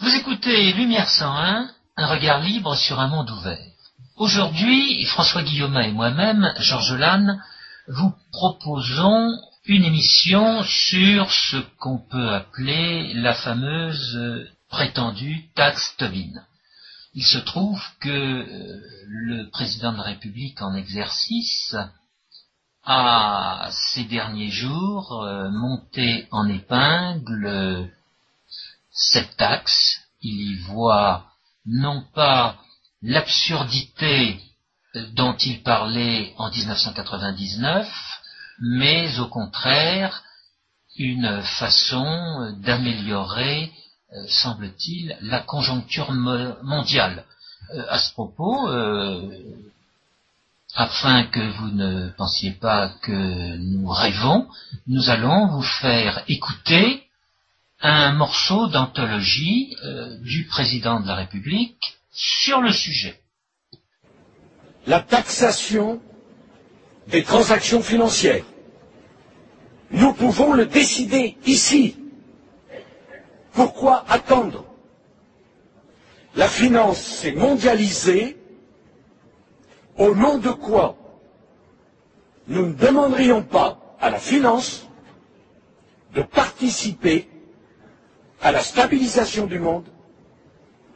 Vous écoutez Lumière 101, un regard libre sur un monde ouvert. Aujourd'hui, François Guillaume et moi-même, Georges Lannes, vous proposons une émission sur ce qu'on peut appeler la fameuse euh, prétendue taxe Tobin. Il se trouve que euh, le président de la République en exercice a ces derniers jours euh, monté en épingle cette taxe. Il y voit non pas l'absurdité dont il parlait en 1999, mais au contraire une façon d'améliorer, euh, semble-t-il, la conjoncture mondiale. Euh, à ce propos, euh, afin que vous ne pensiez pas que nous rêvons, nous allons vous faire écouter un morceau d'anthologie du président de la République sur le sujet. La taxation des transactions financières. Nous pouvons le décider ici. Pourquoi attendre? La finance s'est mondialisée. Au nom de quoi? Nous ne demanderions pas à la finance de participer à la stabilisation du monde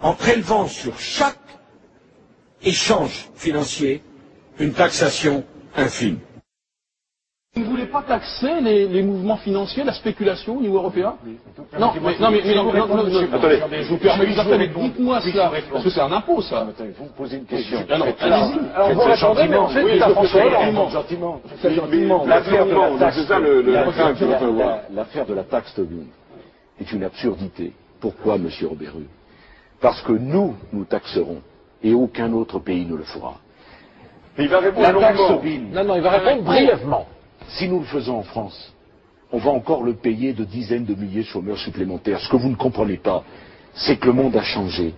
en prélevant sur chaque échange financier une taxation infime. Vous ne voulez pas taxer les, les, mouvements financiers, la spéculation au niveau européen Non, mais, non, mais, mais non, non, non, non, attendez, je vous permets. Dites-moi cela, parce que c'est un impôt, ça. Vous me posez une question. Ah non, allez-y. Alors, vous répondez, mais en fait, oui, gentiment, gentiment, gentiment. L'affaire de la taxe, l'affaire de la taxe Tobin est une absurdité. Pourquoi, Monsieur Roberu Parce que nous, nous taxerons, et aucun autre pays ne le fera. Mais il va répondre la taxe Tobin. Non, non, il va répondre brièvement. Si nous le faisons en France, on va encore le payer de dizaines de milliers de chômeurs supplémentaires. Ce que vous ne comprenez pas, c'est que le monde a changé.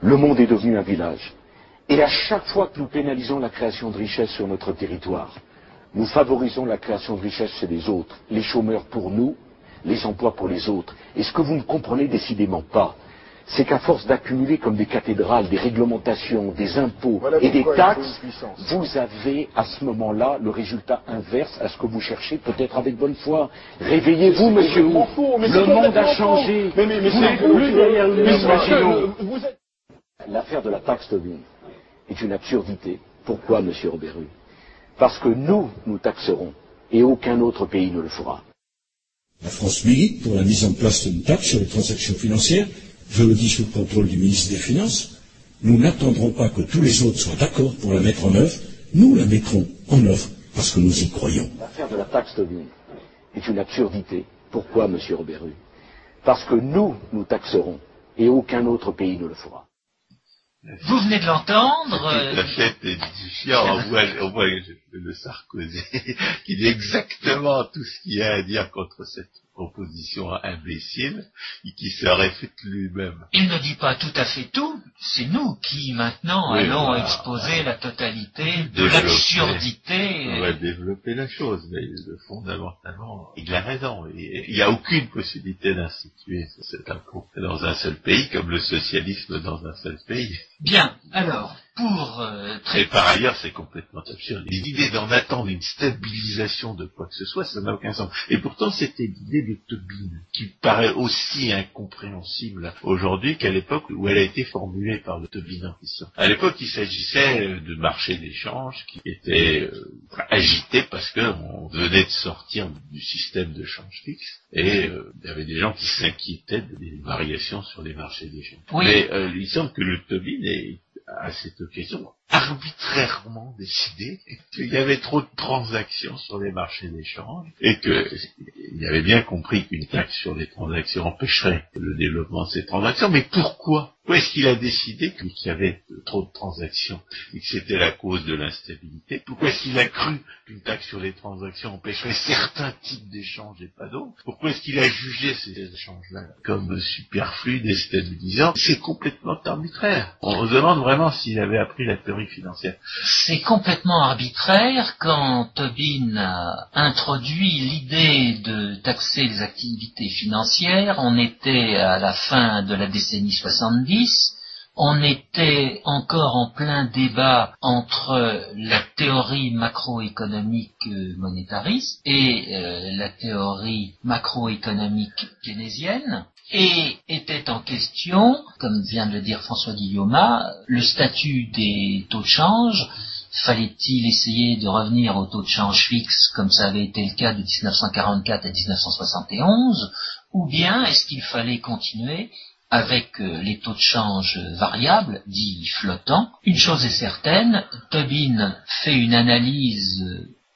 Le monde est devenu un village. Et à chaque fois que nous pénalisons la création de richesses sur notre territoire, nous favorisons la création de richesses chez les autres, les chômeurs pour nous, les emplois pour les autres. Et ce que vous ne comprenez décidément pas, c'est qu'à force d'accumuler comme des cathédrales des réglementations, des impôts Voilà et des taxes, vous avez à ce moment-là le résultat inverse à ce que vous cherchez, peut-être avec bonne foi. Réveillez-vous, monsieur. c'est Le monde a changé. Mais- Vous n'êtes plus derrière L'affaire de la taxe Tobin est une absurdité. Pourquoi, monsieur Roberu Parce que nous, nous taxerons, et aucun autre pays ne le fera. La France milite pour la mise en place d'une taxe sur les transactions financières. Je le dis sous le contrôle du ministre des Finances. Nous n'attendrons pas que tous les autres soient d'accord pour la mettre en œuvre. Nous la mettrons en œuvre parce que nous y croyons. L'affaire de la taxe Tobin est une absurdité. Pourquoi, monsieur Roberu Parce que nous, nous taxerons, et aucun autre pays ne le fera. Vous venez de l'entendre. euh, La tête édifiant, on voit, on voit le, Sarkozy qui dit exactement tout ce qu'il y a à dire contre cette proposition imbécile et qui se réfute lui-même. Il ne dit pas tout à fait tout, c'est nous qui maintenant Oui, allons voilà. exposer la totalité de l'absurdité. On va développer la chose, mais euh, fondamentalement, il a raison. Il il n'y a aucune possibilité d'instituer cet impôt dans un seul pays, comme le socialisme dans un seul pays. Bien, alors, pour euh, Et traiter... par ailleurs, c'est complètement absurde. L'idée d'en attendre une stabilisation de quoi que ce soit, ça n'a aucun sens. Et pourtant, c'était l'idée de Tobin, qui paraît aussi incompréhensible aujourd'hui qu'à l'époque où elle a été formulée par le Tobin en question. À l'époque, il s'agissait euh, de marchés d'échange qui étaient euh, agités parce qu'on venait de sortir du système de change fixe et euh, il y avait des gens qui s'inquiétaient des variations sur les marchés d'échange. Oui. Mais il semble que le Tobin à cette occasion arbitrairement décidé qu'il y avait trop de transactions sur les marchés d'échange et qu'il avait bien compris qu'une taxe sur les transactions empêcherait le développement de ces transactions. Mais pourquoi? Pourquoi est-ce qu'il a décidé qu'il y avait trop de transactions et que c'était la cause de l'instabilité? Pourquoi est-ce qu'il a cru qu'une taxe sur les transactions empêcherait certains types d'échanges et pas d'autres? Pourquoi est-ce qu'il a jugé ces échanges-là comme superflus, déstabilisants? C'est complètement arbitraire. On se demande vraiment s'il avait appris la théorie C'est complètement arbitraire quand Tobin introduit l'idée de taxer les activités financières. On était à la fin de la décennie 70 on était encore en plein débat entre la théorie macroéconomique monétariste et euh, la théorie macroéconomique keynésienne et était en question, comme vient de le dire François Guillaume, le statut des taux de change. Fallait-il essayer de revenir au taux de change fixe comme ça avait été le cas de 1944 à 1971 ou bien est-ce qu'il fallait continuer avec euh, les taux de change variables, dits flottants? Une chose est certaine, Tobin fait une analyse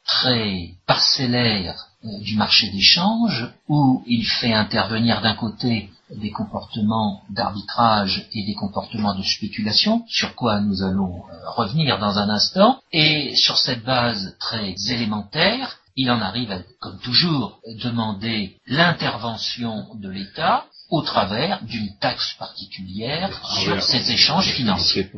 très parcellaire euh, du marché des changes, où il fait intervenir d'un côté des comportements d'arbitrage et des comportements de spéculation, sur quoi nous allons euh, revenir dans un instant, et sur cette base très élémentaire, il en arrive à, comme toujours, demander l'intervention de l'État, au travers d'une taxe particulière sur ces échanges financiers.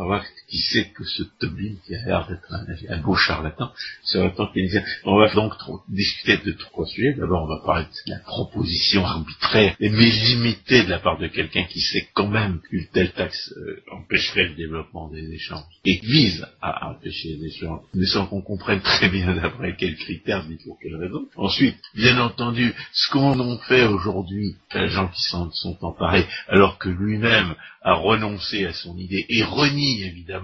Qui sait que ce Tobin, qui a l'air d'être un, beau charlatan, serait tant keynésien. On va donc discuter de trois sujets. D'abord, on va parler de la proposition arbitraire, mais limitée de la part de quelqu'un qui sait quand même qu'une telle taxe euh, empêcherait le développement des échanges et vise à empêcher les échanges, mais sans qu'on comprenne très bien d'après quels critères, ni pour quelles raisons. Ensuite, bien entendu, ce qu'on en fait aujourd'hui, les gens qui sont sont emparés, alors que lui-même a renoncé à son idée et renie évidemment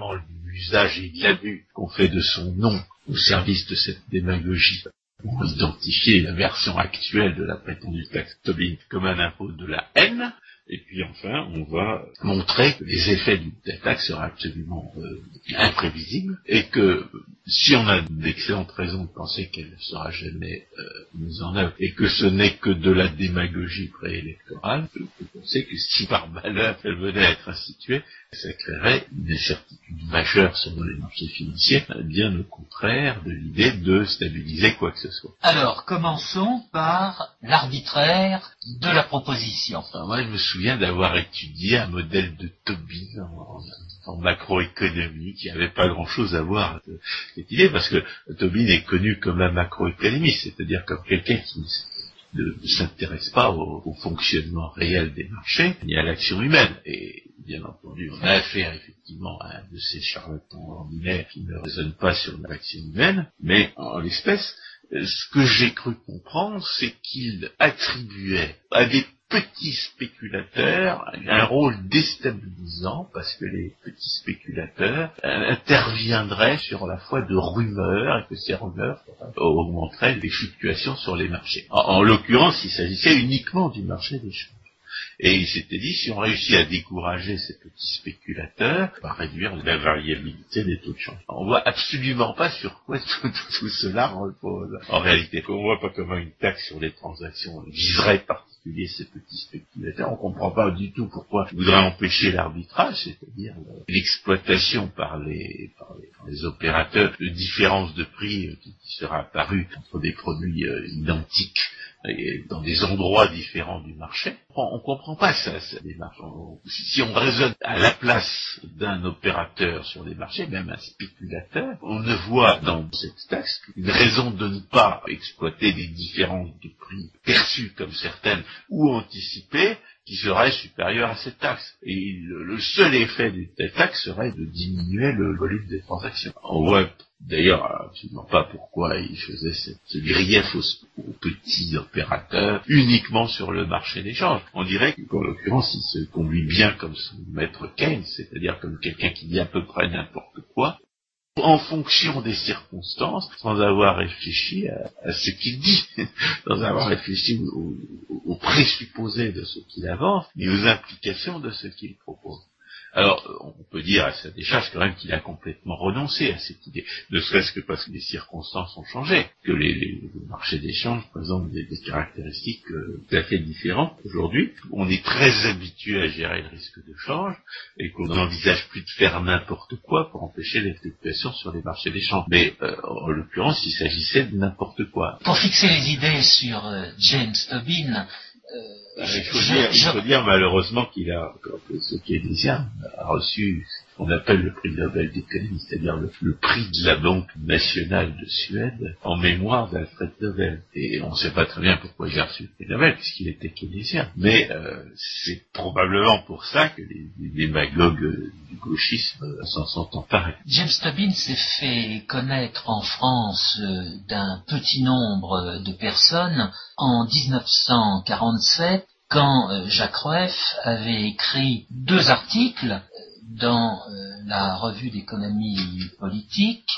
l'usage et l'abus qu'on fait de son nom au service de cette démagogie pour identifier la version actuelle de la prétendue taxe Tobin comme un impôt de la haine, et puis enfin, on va montrer que les effets d'une telle taxe seraient absolument euh, imprévisibles et que si on a d'excellentes raisons de penser qu'elle ne sera jamais euh, mise en œuvre et que ce n'est que de la démagogie préélectorale, on penser que si par malheur elle venait à être instituée, ça créerait une incertitude majeure sur les marchés financiers, bien au contraire de l'idée de stabiliser quoi que ce soit. Alors, commençons par l'arbitraire de la proposition. moi, je me souviens d'avoir étudié un modèle de Tobin en, en macroéconomie qui n'avait pas grand-chose à voir avec cette idée, parce que Tobin est connu comme un macroéconomiste, c'est-à-dire comme quelqu'un qui ne s'intéresse pas au, fonctionnement réel des marchés ni à l'action humaine. Et bien entendu, on a affaire effectivement à un de ces charlatans ordinaires qui ne raisonnent pas sur l'action humaine, mais en l'espèce, ce que j'ai cru comprendre, c'est qu'il attribuait à des petits spéculateurs un rôle déstabilisant parce que les petits spéculateurs euh, interviendraient sur la foi de rumeurs et que ces rumeurs augmenteraient les fluctuations sur les marchés. En, l'occurrence, il s'agissait uniquement du marché des changes. Et il s'était dit, si on réussit à décourager ces petits spéculateurs, on va réduire la variabilité des taux de change. On voit absolument pas sur quoi tout, cela repose. En réalité, on voit pas comment une taxe sur les transactions viserait ces petits spéculateurs. On comprend pas du tout pourquoi ils voudraient empêcher l'arbitrage, c'est-à-dire l'exploitation par les, par les, opérateurs de différence de prix qui, sera apparue entre des produits euh, dans des endroits différents du marché. On ne comprend pas ça, ça démarche. si on raisonne à la place d'un opérateur sur des marchés, même un spéculateur, on ne voit dans cette taxe qu'une raison de ne pas exploiter des différences de prix perçues comme certaines ou anticipées qui seraient supérieures à cette taxe. Et le, seul effet de cette taxe serait de diminuer le volume des transactions. On voit D'ailleurs, absolument pas pourquoi il faisait ce grief aux, petits opérateurs uniquement sur le marché d'échange. On dirait qu'en l'occurrence, il se conduit bien comme son maître Keynes, c'est-à-dire comme quelqu'un qui dit à peu près n'importe quoi, en fonction des circonstances, sans avoir réfléchi à, ce qu'il dit, sans avoir réfléchi aux présupposés de ce qu'il avance, mais aux implications de ce qu'il propose. Alors, on peut dire à sa décharge quand même qu'il a complètement renoncé à cette idée, ne serait-ce que parce que les circonstances ont changé, que les, marchés d'échange présentent des, caractéristiques euh, tout à fait différentes. Aujourd'hui, on est très habitué à gérer le risque de change et qu'on n'envisage plus de faire n'importe quoi pour empêcher les fluctuations sur les marchés d'échange. Mais euh, en l'occurrence, il s'agissait de n'importe quoi. Pour fixer les idées sur euh, James Tobin, il, faut dire, il faut dire malheureusement qu'il a, ce keynésien a reçu qu'on appelle le prix Nobel d'économie, c'est-à-dire le, prix de la Banque nationale de Suède en mémoire d'Alfred Nobel. Et on ne sait pas très bien pourquoi il a reçu le prix Nobel, puisqu'il était keynésien. Mais euh, c'est probablement pour ça que les, démagogues du gauchisme s'en sont emparés. James Tobin s'est fait connaître en France euh, d'un petit nombre de personnes en 1947 quand euh, Jacques Rueff avait écrit deux articles dans euh, la revue d'économie politique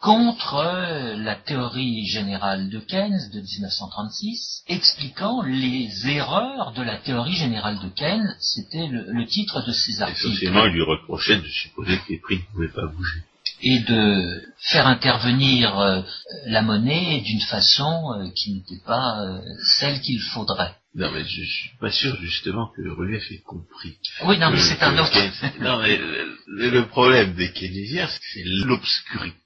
contre euh, la théorie générale de Keynes de 1936, expliquant les erreurs de la théorie générale de Keynes. C'était le, titre de ces articles. Essentiellement, il lui reprochait de supposer que les prix ne pouvaient pas bouger. Et de faire intervenir euh, la monnaie d'une façon qui n'était pas celle qu'il faudrait. Non, mais je, suis pas sûr justement que Rueff ait compris. Oui, non, mais c'est un autre. non, mais le, problème des keynésiens, c'est l'obscurité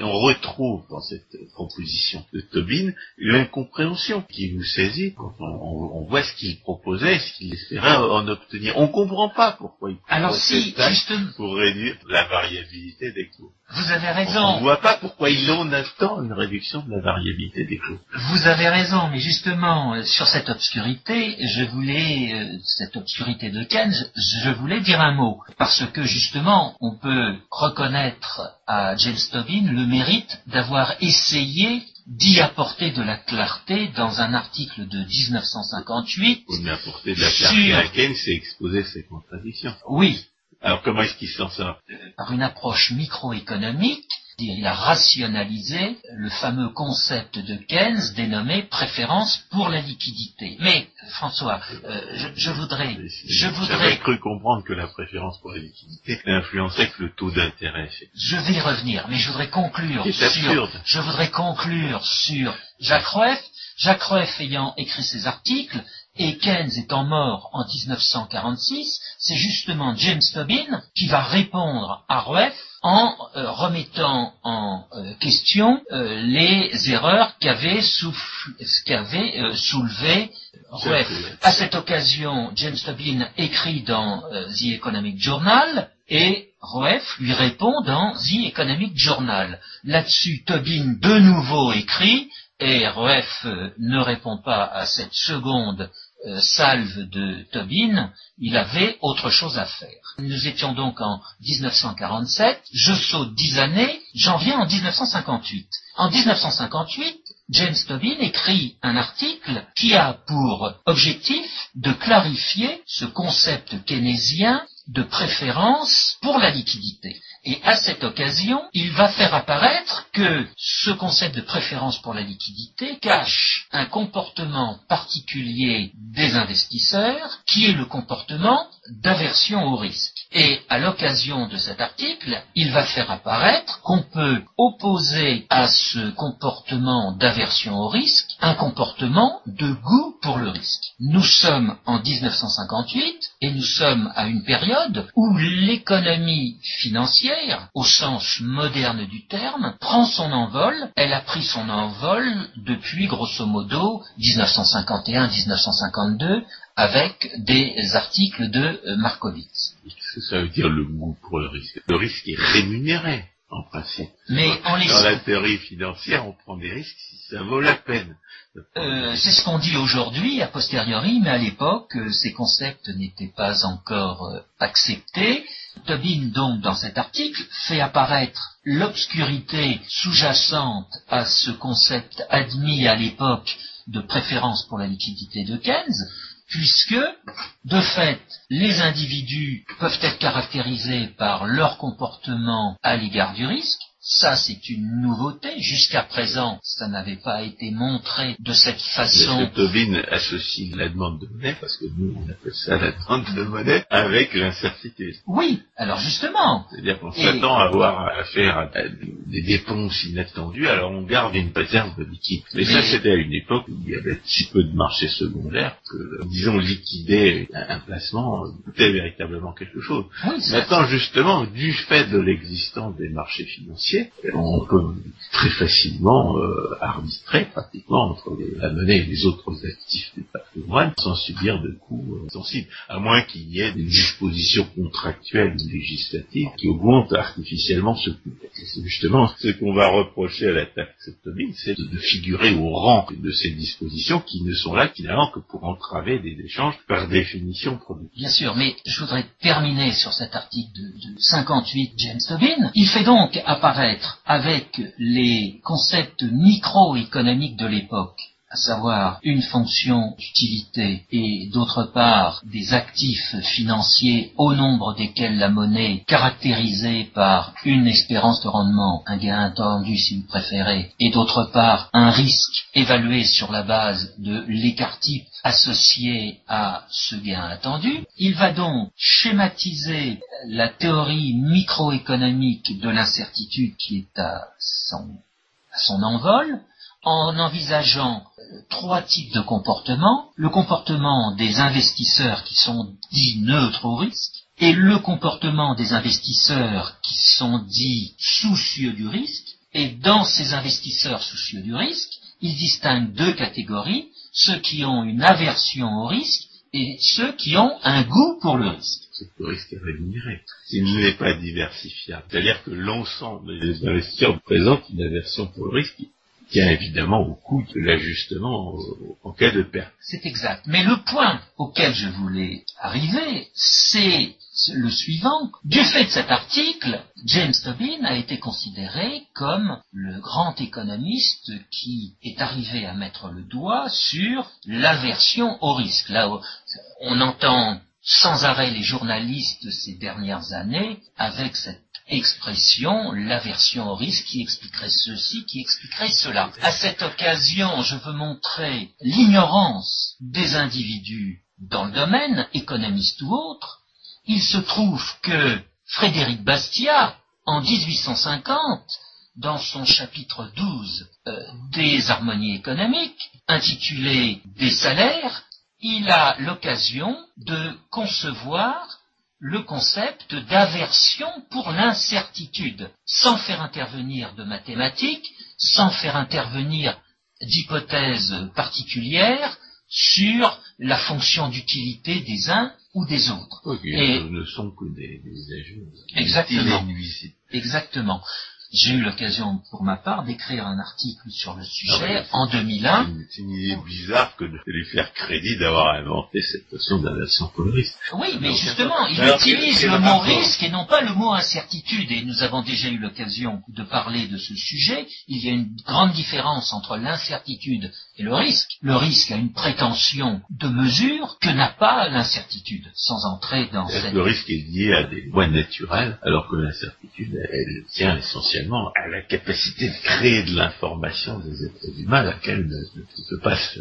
on retrouve dans cette proposition de Tobin l'incompréhension qui vous saisit quand on, voit ce qu'il proposait, ce qu'il espérait en obtenir. On ne comprend pas pourquoi il Alors si, pour réduire la variabilité des cours. Vous avez raison. On ne voit pas pourquoi il en attend une réduction de la variabilité des cours. Vous avez raison, mais justement, euh, sur cette obscurité, je voulais, euh, cette obscurité de Keynes, je voulais dire un mot. Parce que justement, on peut reconnaître à James Tobin le mérite d'avoir essayé d'y apporter de la clarté dans un article de 1958. Vous apporter de la clarté à Keynes, c'est exposer ses contradictions. Oui. Alors comment est-ce qu'il s'en sort Par une approche microéconomique il a rationalisé le fameux concept de Keynes dénommé préférence pour la liquidité. Mais, François, euh, je, voudrais... Je voudrais... cru comprendre que la préférence pour la liquidité n'influençait que le taux d'intérêt. Je vais y revenir, mais je voudrais conclure sur... Je voudrais conclure sur Jacques Rueff. Jacques Rueff ayant écrit ses articles, et Keynes étant mort en 1946, c'est justement James Tobin qui va répondre à Rueff en euh, remettant en euh, question euh, les erreurs qu'avait, soulevé Rueff. À cette occasion, James Tobin écrit dans The Economic Journal et Rueff lui répond dans The Economic Journal. Là-dessus, Tobin de nouveau écrit et Rueff ne répond pas à cette seconde euh, salve de Tobin, il avait autre chose à faire. Nous étions donc en 1947, je saute dix années, j'en viens en 1958. En 1958, James Tobin écrit un article qui a pour objectif de clarifier ce concept keynésien de préférence pour la liquidité. Et à cette occasion, il va faire apparaître que ce concept de préférence pour la liquidité cache un comportement particulier des investisseurs qui est le comportement d'aversion au risque. Et à l'occasion de cet article, il va faire apparaître qu'on peut opposer à ce comportement d'aversion au risque un comportement de goût pour le risque. Nous sommes en 1958 et nous sommes à une période où l'économie financière, au sens moderne du terme, prend son envol. Elle a pris son envol depuis grosso modo 1951-1952 avec des articles de Markowitz. Ça veut dire le goût pour le risque. Le risque est rémunéré, en principe. Mais Dans la théorie financière, on prend des risques si ça vaut la peine. Euh, c'est ce qu'on dit aujourd'hui, a posteriori, mais à l'époque, euh, ces concepts n'étaient pas encore acceptés. Tobin, donc, dans cet article, fait apparaître l'obscurité sous-jacente à ce concept admis à l'époque de préférence pour la liquidité de Keynes, puisque, de fait, les individus peuvent être caractérisés par leur comportement à l'égard du risque, ça, c'est une nouveauté. Jusqu'à présent, ça n'avait pas été montré de cette façon. Mais Tobin associe la demande de monnaie, parce que nous, on appelle ça la demande de monnaie, avec l'incertitude. Oui, alors justement. C'est-à-dire qu'on s'attend à avoir affaire à des dépenses inattendues, alors on garde une réserve de liquide. Mais, ça, c'était à une époque où il y avait si peu de marché secondaire que, disons, liquider un placement coûtait véritablement quelque chose. Oui, Maintenant, justement, du fait de l'existence des marchés financiers, on peut très facilement euh, arbitrer pratiquement entre les- la monnaie et les autres actifs sans subir de coûts euh, sensibles, à moins qu'il y ait des dispositions contractuelles ou législatives qui augmentent artificiellement ce coût. C'est justement ce qu'on va reprocher à la taxe Tobin, c'est de figurer au rang de ces dispositions qui ne sont là finalement que pour entraver des échanges par définition productifs. Bien sûr, mais je voudrais terminer sur cet article de, de 58 James Tobin. Il fait donc apparaître avec les concepts microéconomiques de l'époque, à savoir une fonction d'utilité et d'autre part des actifs financiers au nombre desquels la monnaie caractérisée par une espérance de rendement, un gain attendu si vous préférez, et d'autre part un risque évalué sur la base de l'écart type associé à ce gain attendu. Il va donc schématiser la théorie microéconomique de l'incertitude qui est à son, à son envol en envisageant trois types de comportements. Le comportement des investisseurs qui sont dits neutres au risque et le comportement des investisseurs qui sont dits soucieux du risque. Et dans ces investisseurs soucieux du risque, il distingue deux catégories, ceux qui ont une aversion au risque et ceux qui ont un goût pour le risque. le risque est rémunéré. S'il n'est pas diversifiable, c'est-à-dire que l'ensemble des investisseurs présentent une aversion pour le risque tient évidemment au coût de l'ajustement en cas de perte. C'est exact. Mais le point auquel je voulais arriver, c'est le suivant. Du fait de cet article, James Tobin a été considéré comme le grand économiste qui est arrivé à mettre le doigt sur l'aversion au risque. Là, on entend sans arrêt les journalistes ces dernières années avec cette expression, l'aversion au risque qui expliquerait ceci, qui expliquerait cela. À cette occasion, je veux montrer l'ignorance des individus dans le domaine, économiste ou autre. Il se trouve que Frédéric Bastiat, en 1850, dans son chapitre 12 euh, des harmonies économiques, intitulé Des salaires, il a l'occasion de concevoir le concept d'aversion pour l'incertitude, sans faire intervenir de mathématiques, sans faire intervenir d'hypothèses particulières sur la fonction d'utilité des uns ou des autres. Et- ne sont que des, des ajouts. Exactement. Exactement. J'ai eu l'occasion, pour ma part, d'écrire un article sur le Ah sujet oui. en C'est 2001. une, c'est une idée bizarre que de lui faire crédit d'avoir inventé cette notion risque. Oui, mais justement, il utilise le mot risque et non pas le mot incertitude. Et nous avons déjà eu l'occasion de parler de ce sujet. Il y a une grande différence entre l'incertitude et le risque. Le risque a une prétention de mesure que n'a pas l'incertitude, sans entrer dans cette... Le risque est lié à des lois naturelles, alors que l'incertitude, elle, tient essentiellement à la capacité de créer de l'information des êtres humains, laquelle ne, ne peut pas se,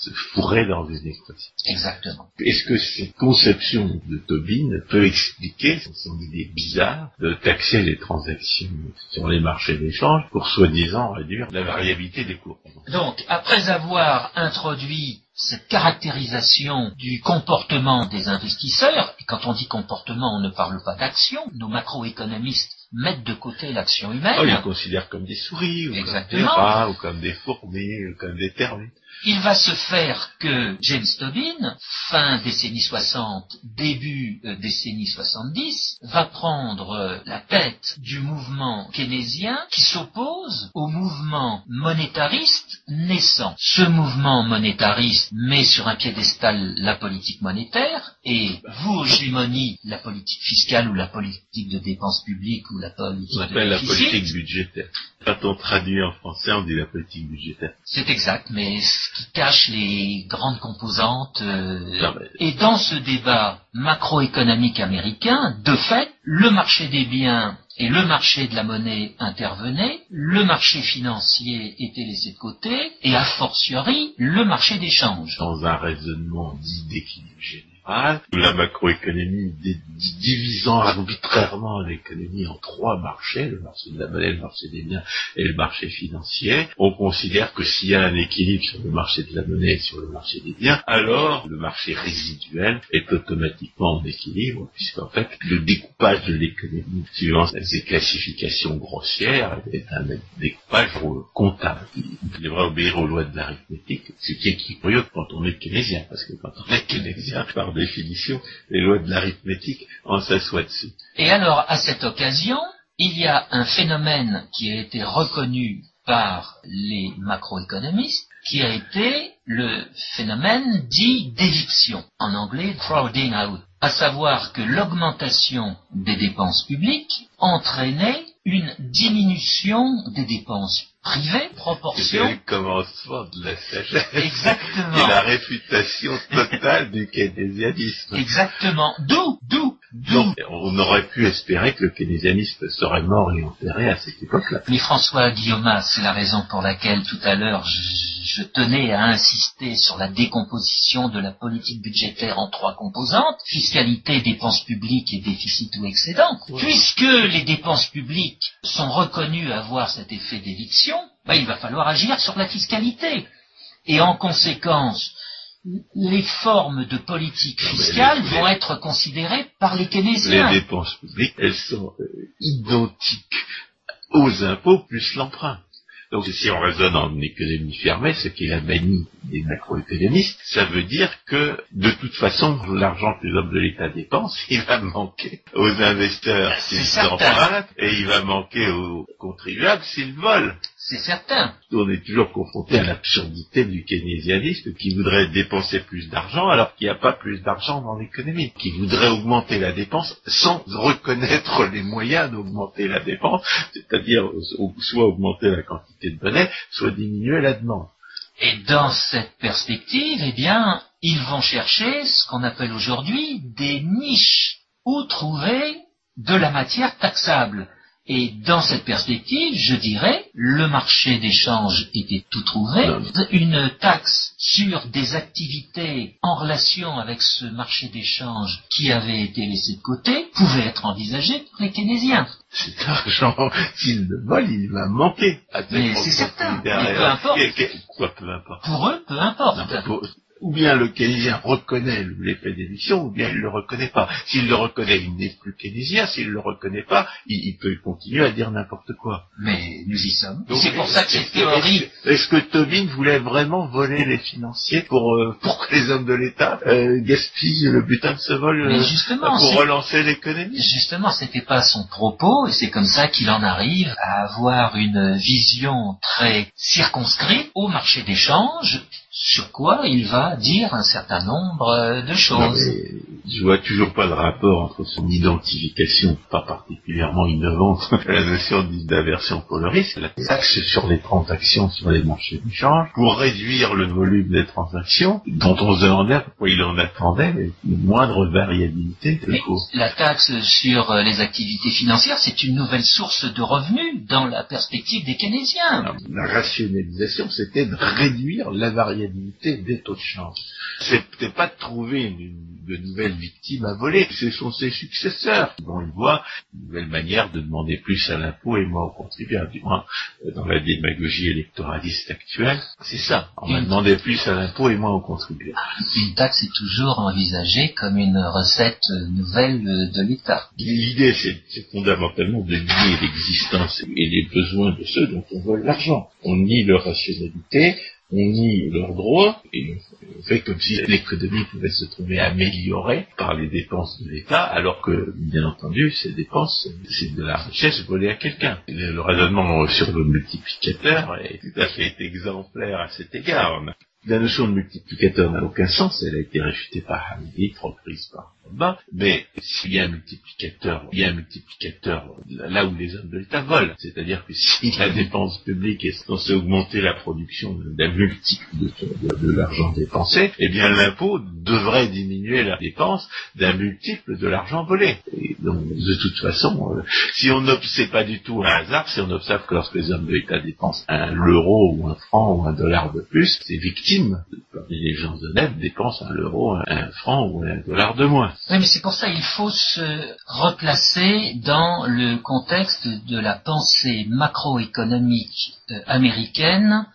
se fourrer dans une équation. Exactement. Est-ce que cette conception de Tobin peut expliquer son idée bizarre de taxer les transactions sur les marchés d'échange pour soi-disant réduire la variabilité des cours? Donc, après avoir introduit cette caractérisation du comportement des investisseurs, et quand on dit comportement, on ne parle pas d'action, nos macroéconomistes mettent de côté l'action humaine, Oh, ils considèrent comme des souris, ou comme des Exactement. rats, ou comme des fourmis, ou comme des termites. Il va se faire que James Tobin, fin décennie 60, début euh, décennie 70, va prendre euh, la tête du mouvement keynésien qui s'oppose au mouvement monétariste naissant. Ce mouvement monétariste met sur un piédestal la politique monétaire et vous hégémonie la politique fiscale ou la politique de dépenses publiques ou la politique On de appelle la politique budgétaire. Quand on traduit en français, on dit la politique budgétaire. C'est exact, mais ce qui cache les grandes composantes. euh, Non, mais- Et dans ce débat macroéconomique américain, de fait, le marché des biens et le marché de la monnaie intervenaient, le marché financier était laissé de côté, et a fortiori, le marché d'échange. Dans un raisonnement dit d'équilibre la macroéconomie divisant arbitrairement l'économie en trois marchés, le marché de la monnaie, le marché des biens et le marché financier. On considère que s'il y a un équilibre sur le marché de la monnaie et sur le marché des biens, alors le marché résiduel est automatiquement en équilibre, puisqu'en fait le découpage de l'économie suivant ces classifications grossières est un découpage comptable. Il devrait obéir aux lois de l'arithmétique, ce qui est quand on est keynésien, parce que quand on est keynésien, par définition, les lois de l'arithmétique en s'assoient dessus. Et alors, à cette occasion, il y a un phénomène qui a été reconnu par les macroéconomistes, qui a été le phénomène dit d'éviction, en anglais crowding out, à savoir que l'augmentation des dépenses publiques entraînait une diminution des dépenses privées, proportion. C'est le commencement de la sagesse. Exactement. Et la réfutation totale du keynésianisme. Exactement. D'où, d'où, d'où. On aurait pu espérer que le keynésianisme serait mort et enterré à cette époque-là. Mais François Guillaume, c'est la raison pour laquelle tout à l'heure je tenais à insister sur la décomposition de la politique budgétaire en trois composantes, fiscalité, dépenses publiques et déficit ou excédent. Puisque les dépenses publiques sont reconnues avoir cet effet d'éviction, ben, il va falloir agir sur la fiscalité. Et en conséquence, les formes de politique fiscale vont être considérées par les keynésiens. Les dépenses publiques, elles sont euh, identiques aux impôts plus l'emprunt. Donc si on raisonne en économie fermée, ce qui est la manie des macroéconomistes, ça veut dire que de toute façon, l'argent que les hommes de l'État dépensent, il va manquer aux investisseurs s'ils empruntent et il va manquer aux contribuables s'ils volent. C'est certain. On est toujours confronté à l'absurdité du keynésianisme qui voudrait dépenser plus d'argent alors qu'il n'y a pas plus d'argent dans l'économie, qui voudrait augmenter la dépense sans reconnaître les moyens d'augmenter la dépense, c'est-à-dire soit augmenter la quantité soit la demande. Et dans cette perspective, eh bien, ils vont chercher ce qu'on appelle aujourd'hui des niches où trouver de la matière taxable. Et dans cette perspective, je dirais, le marché d'échange était tout trouvé. Une taxe sur des activités en relation avec ce marché d'échange qui avait été laissé de côté pouvait être envisagée pour les keynésiens. Cet argent, s'il le vole, il va manquer. Mais c'est certain. Mais peu importe. Quoi, peu importe. Pour eux, peu importe ou bien le keynésien reconnaît l'effet d'émission, ou bien il ne le reconnaît pas. S'il le reconnaît, il n'est plus keynésien. S'il ne le reconnaît pas, il, peut continuer à dire n'importe quoi. Mais nous y sommes. C'est pour ça que cette théorie... Est-ce que Tobin voulait vraiment voler les financiers pour, euh, pour que les hommes de l'État euh, gaspillent le butin de ce vol justement, pour relancer l'économie? Justement, c'était pas son propos, et c'est comme ça qu'il en arrive à avoir une vision très circonscrite au marché d'échange sur quoi il va dire un certain nombre euh, de choses. Je vois toujours pas le rapport entre son identification, pas particulièrement innovante, la notion d'inversion pour le risque, la taxe sur les transactions sur les marchés d'échange, pour réduire le volume des transactions, dont on se demandait pourquoi il en attendait une moindre variabilité de cours. La taxe sur euh, les activités financières, c'est une nouvelle source de revenus dans la perspective des keynésiens. La rationalisation, c'était de réduire la variabilité des taux de change. C'est pas de trouver une, de nouvelles victimes à voler, ce sont ses successeurs. Bon, ils voient une nouvelle manière de demander plus à l'impôt et moins au contribuable, du moins euh, dans la démagogie électoraliste actuelle. C'est ça, on va demander plus à l'impôt et moins au contribuable. Une taxe est toujours envisagée comme une recette nouvelle de l'État. L'idée, c'est fondamentalement de nier l'existence et les besoins de ceux dont on vole l'argent. On nie leur rationalité, on nie leurs droits et on fait comme si l'économie pouvait se trouver améliorée par les dépenses de l'État, alors que, bien entendu, ces dépenses, c'est de la richesse volée à quelqu'un. Le raisonnement sur le multiplicateur est tout à fait exemplaire à cet égard. La notion de multiplicateur n'a aucun sens, elle a été réfutée par Hamid, reprise par mais s'il y a un multiplicateur, il y a un multiplicateur là où les hommes de l'État volent. C'est-à-dire que si la dépense publique est censée augmenter la production d'un multiple de, l'argent dépensé, eh bien l'impôt devrait diminuer la dépense d'un multiple de l'argent volé. Et donc, de toute façon, euh, si on n'observe pas du tout un hasard, si on observe que lorsque les hommes de l'État dépensent un euro ou un franc ou un dollar de plus, c'est victime légitime. Les gens honnêtes dépensent un euro, un franc ou un dollar de moins. Oui, mais c'est pour ça qu'il faut se replacer dans le contexte de la pensée macroéconomique euh, américaine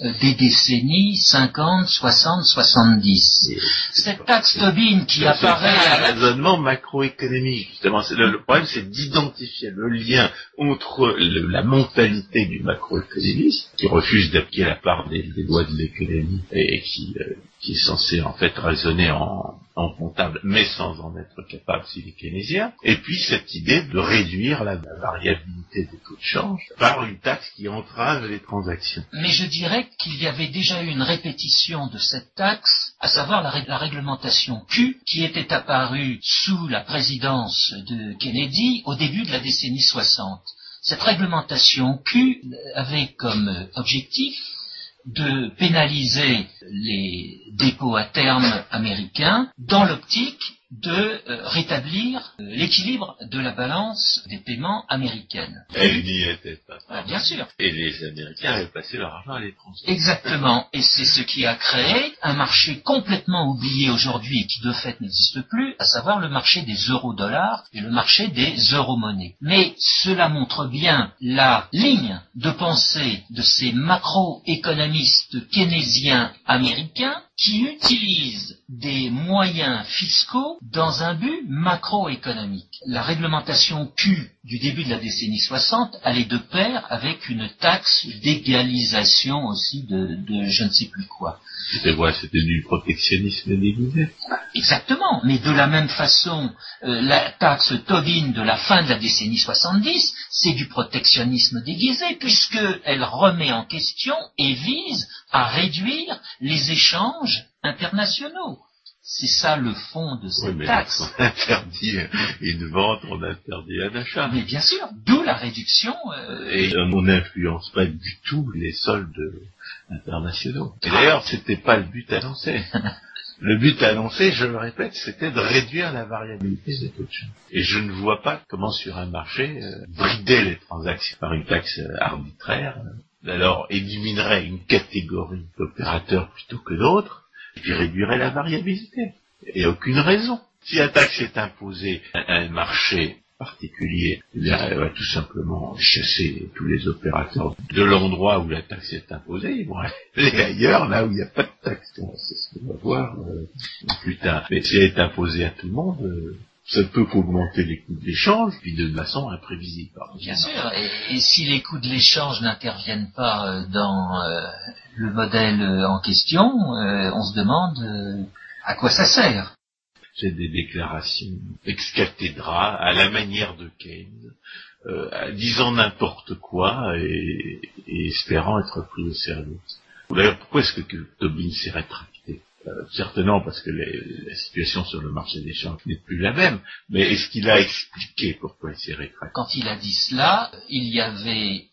euh, des décennies 50, 60, 70. Cette taxe Tobin qui apparaît... un raisonnement macroéconomique. Justement, le, le, problème, c'est d'identifier le lien entre le, la mentalité du macroéconomiste, qui refuse d'appliquer la part des, des lois de l'économie et, et qui, euh, qui est censé en fait raisonner en, en comptable, mais sans en être capable s'il est keynésien, et puis cette idée de réduire la, variabilité des taux de change par une taxe qui entrave les transactions. Mais je dirais qu'il y avait déjà eu une répétition de cette taxe, à savoir la, la réglementation Q, qui était apparue sous la présidence de Kennedy au début de la décennie 60. Cette réglementation Q avait comme objectif de pénaliser les dépôts à terme américains dans l'optique de euh, rétablir euh, l'équilibre de la balance des paiements américaines. Elle n'y était pas. Ah, bien sûr. Et les Américains avaient passé leur argent à l'étranger. Exactement. Et c'est ce qui a créé un marché complètement oublié aujourd'hui et qui de fait n'existe plus, à savoir le marché des euro-dollars et le marché des euro-monnaies. Mais cela montre bien la ligne de pensée de ces macroéconomistes keynésiens américains qui utilisent des moyens fiscaux dans un but macroéconomique. La réglementation Q du début de la décennie 60 allait de pair avec une taxe d'égalisation aussi de, de, je ne sais plus quoi. C'était C'était du protectionnisme déguisé Exactement, mais de la même façon, euh, la taxe Tobin de la fin de la décennie 70, c'est du protectionnisme déguisé, puisqu'elle remet en question et vise à réduire les échanges internationaux. C'est ça le fond de cette oui, mais taxe. On interdit une vente, on interdit un achat. Mais bien sûr, d'où la réduction. Euh... Et on n'influence pas du tout les soldes internationaux. Et d'ailleurs, c'était pas le but annoncé. Le but annoncé, je le répète, c'était de réduire la variabilité des taux de change. Et je ne vois pas comment sur un marché, euh, brider les transactions par une taxe arbitraire, euh, alors éliminerait une catégorie d'opérateurs plutôt que d'autres, et puis réduirait la variabilité. Et aucune raison. Si la taxe est imposée à un marché particulier, eh elle va tout simplement chasser tous les opérateurs de l'endroit où la taxe est imposée, ils vont aller ailleurs, là où il n'y a pas de taxe. C'est ce qu'on va voir euh, plus tard. Mais si elle est imposée à tout le monde, euh, ça peut augmenter les coûts de l'échange, puis de façon imprévisible. Bien sûr, et, et, si les coûts de l'échange n'interviennent pas euh, dans euh, le modèle euh, en question, on se demande à quoi ça sert c'est des déclarations ex cathedra à la manière de Keynes, disant n'importe quoi et, et, espérant être pris au sérieux. D'ailleurs, pourquoi est-ce que, que Tobin s'est rétracté euh, Certainement parce que les, la situation sur le marché des changes n'est plus la même, mais est-ce qu'il a expliqué pourquoi il s'est rétracté? Quand il a dit cela, il y avait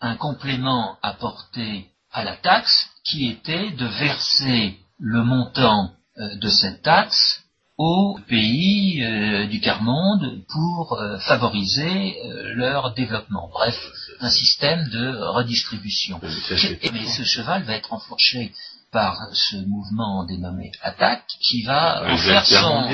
un complément apporté à la taxe qui était de verser le montant euh, de cette taxe aux pays euh, du quart-monde pour euh, favoriser euh, leur développement. Bref, un système de redistribution. Et, mais ce cheval va être enfourché par ce mouvement dénommé attaque qui va en faire son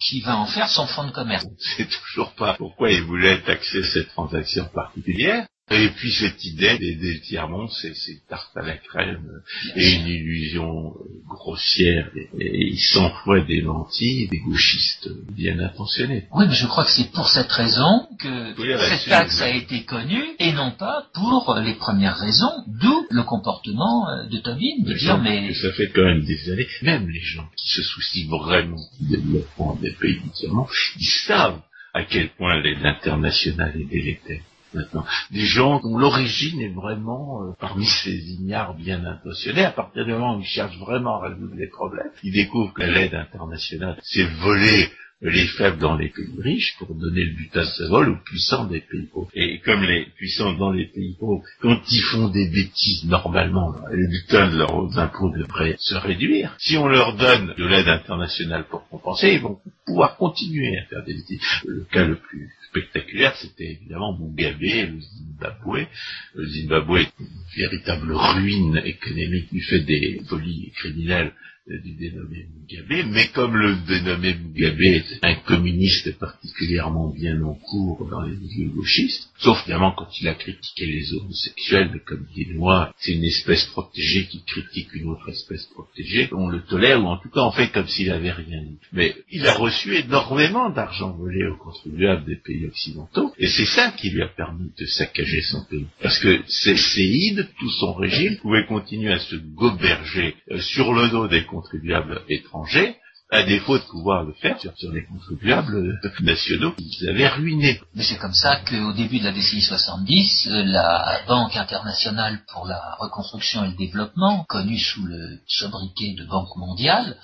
qui va en faire son fonds de commerce. C'est toujours pas pourquoi il voulait taxer cette transaction particulière. Et puis cette idée des, des tiers-mondes, c'est, c'est tarte à la crème et une illusion grossière. Et, et ils s'envoient des lentilles, des gauchistes bien intentionnés. Oui, mais je crois que c'est pour cette raison que oui, cette taxe a été connue et non pas pour les premières raisons, d'où le comportement de Tobin de dire mais... Ça fait quand même des années, même les gens qui se soucient vraiment du développement des pays du tiers-monde, ils savent à quel point l'international est délétère maintenant. Des gens dont l'origine est vraiment euh, parmi ces ignares bien intentionnés. À partir du moment où ils cherchent vraiment à résoudre les problèmes, ils découvrent que l'aide internationale s'est volée les faibles dans les pays riches pour donner le butin vol aux puissants des pays pauvres. Et comme les puissants dans les pays pauvres, quand ils font des bêtises, normalement, le butin de leurs impôts devrait se réduire. Si on leur donne de l'aide internationale pour compenser, ils vont pouvoir continuer à faire des bêtises. Le cas le plus spectaculaire, c'était évidemment Mugabe, le Zimbabwe. Le Zimbabwe est une véritable ruine économique du fait des folies criminelles du dénommé Mugabe, mais comme le dénommé Mugabe est un communiste particulièrement bien en cours dans les milieux gauchistes, sauf évidemment quand il a critiqué les homosexuels, mais comme dit Noir, c'est une espèce protégée qui critique une autre espèce protégée, on le tolère, ou en tout cas on fait comme s'il avait rien dit. Mais il a reçu énormément d'argent volé aux contribuables des pays occidentaux, et c'est ça qui lui a permis de saccager son pays. Parce que ces séides, tout son régime, pouvait continuer à se goberger euh, sur le dos des contribuables étrangers, à défaut de pouvoir le faire sur, les contribuables nationaux qu'ils avaient ruinés. Mais c'est comme ça qu'au début de la décennie 70, euh, la Banque internationale pour la reconstruction et le développement, connue sous le sobriquet de Banque mondiale,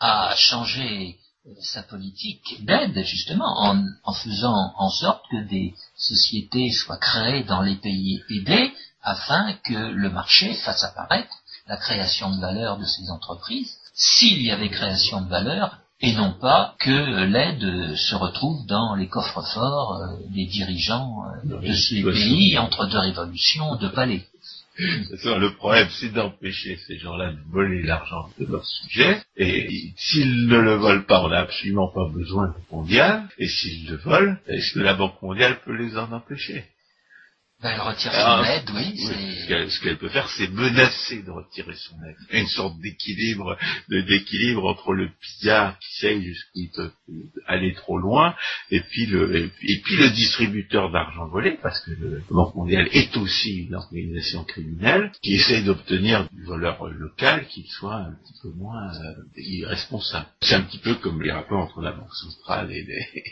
a changé euh, sa politique d'aide justement en, en faisant en sorte que des sociétés soient créées dans les pays aidés afin que le marché fasse apparaître la création de valeur de ces entreprises, s'il y avait création de valeur, et non pas que l'aide se retrouve dans les coffres forts euh, des dirigeants euh, de ces pays entre deux révolutions de palais. Le problème, c'est d'empêcher ces gens-là de voler l'argent de leur sujet. Et s'ils ne le volent pas, on n'a absolument pas besoin de mondial. Et s'ils le volent, est-ce que la Banque mondiale peut les en empêcher? Ben, elle retire son Ah, aide, oui. Ce qu'elle- peut faire, c'est menacer de retirer son aide. Une sorte d'équilibre, d'équilibre entre le pillard qui sait jusqu'où il peut aller trop loin, et puis le, et puis, et puis le distributeur d'argent volé, parce que le Banque mondiale est aussi une organisation criminelle qui essaie d'obtenir du voleur local qu'il soit un petit peu moins euh, irresponsable. C'est un petit peu comme les rapports entre la Banque centrale et les,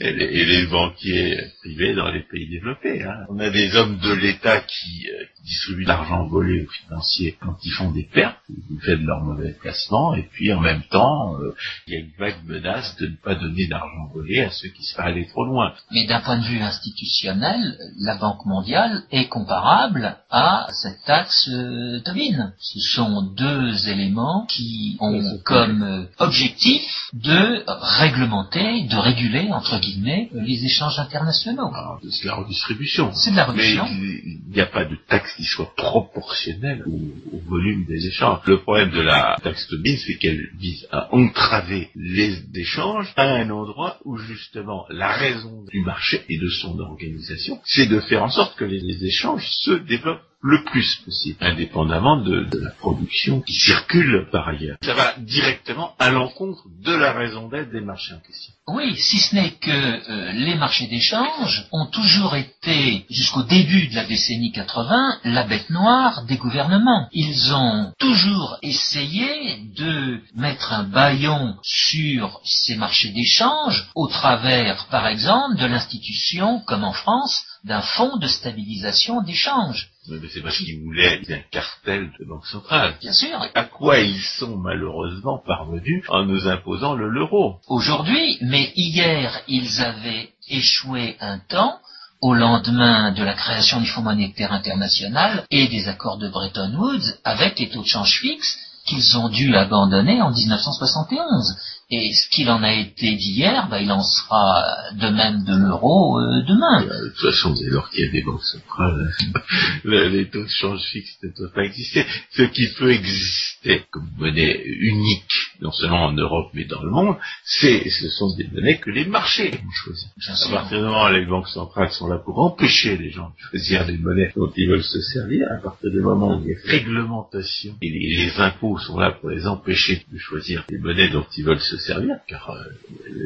et les, et les banquiers privés dans les pays développés. hein. On a des hommes de l'État qui, euh, distribuent de l'argent volé aux financiers quand ils font des pertes du fait de leur mauvais placement, et puis en même temps, euh, il y a une vague menace de ne pas donner d'argent volé à ceux qui seraient allés trop loin. Mais d'un point de vue institutionnel, la Banque mondiale est comparable à cette taxe euh, Tobin. Ce sont deux éléments qui ont comme euh, objectif de réglementer, de réguler, entre guillemets, les échanges internationaux. Alors, c'est la redistribution. C'est de la Mais il n'y a pas de taxe qui soit proportionnelle au, volume des échanges. Le problème de la taxe Tobin, c'est qu'elle vise à entraver les échanges à un endroit où justement la raison du marché et de son organisation, c'est de faire en sorte que les échanges se développent le plus possible, indépendamment de, de la production qui circule par ailleurs. Ça va directement à l'encontre de la raison d'être des marchés en question. Oui, si ce n'est que euh, les marchés d'échange ont toujours été, jusqu'au début de la décennie 80, la bête noire des gouvernements. Ils ont toujours essayé de mettre un baillon sur ces marchés d'échange au travers, par exemple, de l'institution, comme en France, d'un fonds de stabilisation d'échange. Mais c'est parce qu'ils voulaient un cartel de banque centrale. Bien sûr, à quoi ils sont malheureusement parvenus en nous imposant le l'euro. aujourd'hui, mais hier, ils avaient échoué un temps au lendemain de la création du Fonds monétaire international et des accords de Bretton Woods avec les taux de change fixes qu'ils ont dû abandonner en 1971. Et ce qu'il en a été d'hier, ben, il en sera de même de l'euro euh, demain. Euh, De toute façon, dès lors qu'il y a des banques centrales, le- les taux de change fixes ne doivent pas exister. Ce qui peut exister comme monnaie unique, non seulement en Europe mais dans le monde, c'est, ce sont des monnaies que les marchés ont choisies. À partir du moment où les banques centrales sont là pour empêcher les gens de choisir les monnaies dont ils veulent se servir, à partir du moment où les réglementations et les, les impôts sont là pour les empêcher de choisir les monnaies dont ils veulent se servir, car euh,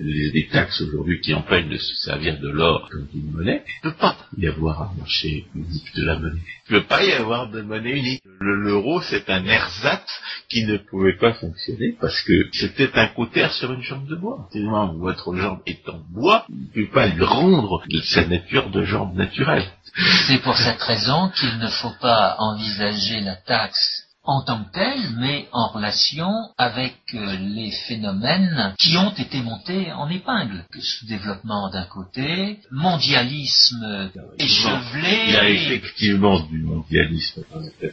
les, taxes aujourd'hui qui empêchent de se servir de l'or comme d'une monnaie, il ne peut pas y avoir un marché unique de la monnaie. Il ne peut pas y avoir de monnaie unique. Le- L'euro, c'est un ersatz qui ne pouvait pas fonctionner parce que c'était un cautère sur une jambe de bois. Votre jambe est en bois, ne pouvez pas lui rendre sa nature de jambe naturelle. C'est pour cette raison qu'il ne faut pas envisager la taxe en tant que tel, mais en relation avec euh, les phénomènes qui ont été montés en épingle. Sous-développement d'un côté, mondialisme échevelé. Il y a effectivement du mondialisme dans la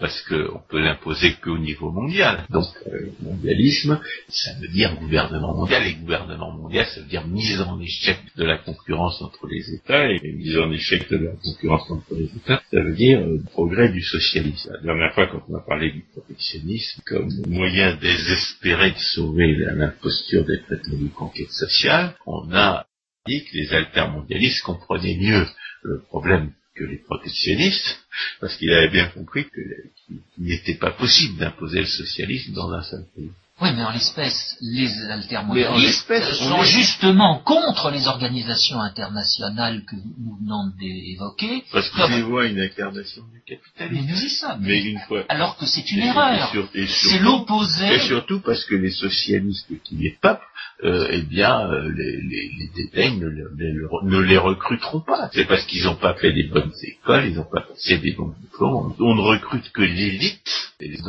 parce qu'on peut l'imposer qu'au niveau mondial. Donc, euh, mondialisme, ça veut dire gouvernement mondial, et gouvernement mondial, ça veut dire mise en échec de la concurrence entre les États, et mise en échec de la concurrence entre les États, ça veut dire euh, progrès du socialisme. La dernière fois, quand on a parlé du protectionnisme comme moyen désespéré de sauver l'imposture des traités de conquête sociale, on a dit que les altermondialistes comprenaient mieux le problème que les protectionnistes, parce qu'il avait bien compris qu'il n'était pas possible d'imposer le socialisme dans un seul pays. Oui, mais en l'espèce, les altermondialistes sont justement contre les organisations internationales que nous venons d'évoquer. Parce qu'ils voient une incarnation du capitalisme. Mais nous y sommes. Mais une fois. Alors que c'est une erreur. C'est l'opposé. Et surtout parce que les socialistes qui les peuplent, euh, eh bien, euh, les, les, les dédaignent, ne, les recruteront pas. C'est parce qu'ils n'ont pas fait des bonnes écoles, ils n'ont pas passé des bons diplômes. On ne recrute que l'élite.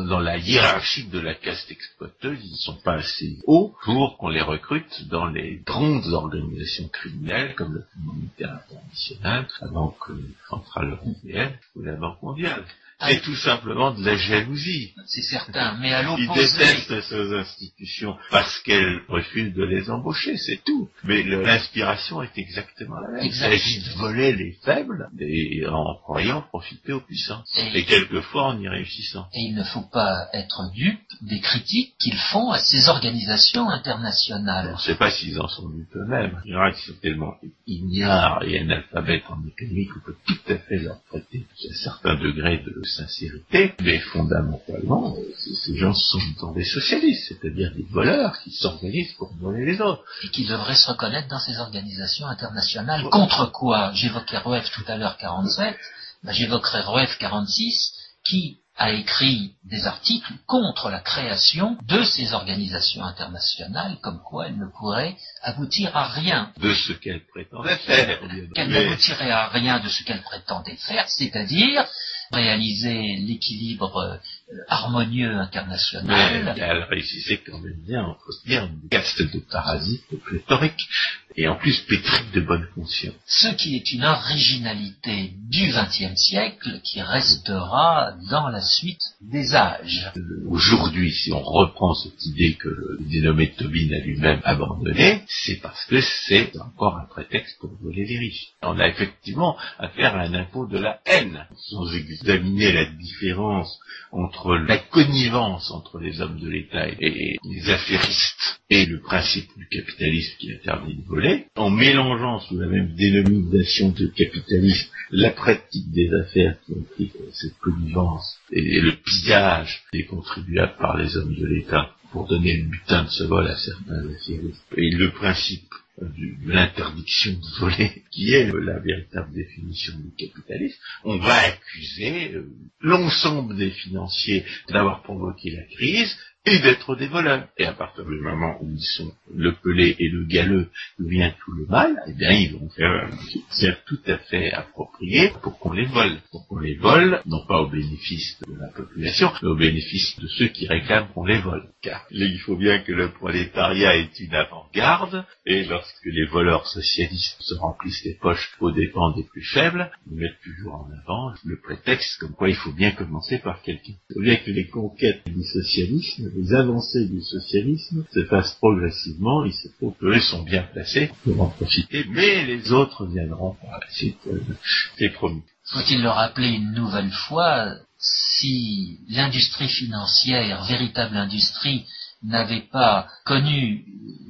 Dans la hiérarchie de la caste exploiteuse, ils ne sont pas assez hauts pour qu'on les recrute dans les grandes organisations criminelles comme le Fonds monétaire international, la Banque centrale européenne ou la Banque mondiale. C'est tout simplement de la jalousie. C'est certain, mais à l'opposé... Ils détestent ces institutions parce qu'elles refusent de les embaucher, c'est tout. Mais l'inspiration est exactement la même. Il s'agit de voler les faibles et en croyant profiter aux puissants. Et, quelquefois en y réussissant. Et il ne faut pas être dupe des critiques qu'ils font à ces organisations internationales. On ne sait pas s'ils en sont dupes eux-mêmes. Il y en a qui sont tellement ignares et analphabètes en économie qu'on peut tout à fait leur prêter un certain degré de sincérité, mais fondamentalement, ces gens sont dans des socialistes, c'est-à-dire des voleurs qui s'organisent pour voler les autres. Et qui devraient se reconnaître dans ces organisations internationales. Contre quoi J'évoquais Rueff tout à l'heure 47, ben j'évoquerai Rueff 46, qui a écrit des articles contre la création de ces organisations internationales, comme quoi elles ne pourraient aboutir à rien. De ce qu'elles prétendaient faire. Qu'elles n'aboutiraient à rien de ce qu'elles prétendaient faire, c'est-à-dire réaliser l'équilibre euh, harmonieux international. Mais elle réussissait quand même bien à entretenir une caste de parasites pléthoriques et en plus pétriques de bonne conscience. Ce qui est une originalité du XXe siècle qui restera dans la suite des âges. Aujourd'hui, si on reprend cette idée que le dénommé Tobin a lui-même abandonné, c'est parce que c'est encore un prétexte pour voler les riches. On a effectivement affaire à un impôt de la haine, sans examiner la différence entre la connivence entre les hommes de l'État et les affairistes et le principe du capitalisme qui interdit de voler, en mélangeant sous la même dénomination de capitalisme la pratique des affaires qui implique cette connivence et le pillage des contribuables par les hommes de l'État pour donner le butin de ce vol à certains affairistes, et le principe de l'interdiction de voler, qui est la véritable définition du capitalisme, on va accuser euh, l'ensemble des financiers d'avoir provoqué la crise et d'être des voleurs. Et à partir du moment où ils sont le pelé et le galeux, vient tout le mal, eh bien ils vont faire un tout à fait approprié pour qu'on les vole. Pour qu'on les vole, non pas au bénéfice de la population, mais au bénéfice de ceux qui réclament qu'on les vole. Car il faut bien que le prolétariat est une avant-garde, et lorsque les voleurs socialistes se remplissent les poches aux dépens des plus faibles, ils mettent toujours en avant le prétexte comme quoi il faut bien commencer par quelqu'un. Il faut bien que les conquêtes du socialisme les avancées du socialisme se fassent progressivement, il se trouve qu'eux sont bien placés pour en profiter, mais les autres viendront par la suite, euh, c'est promis. Faut-il le rappeler une nouvelle fois, si l'industrie financière, véritable industrie, n'avait pas connu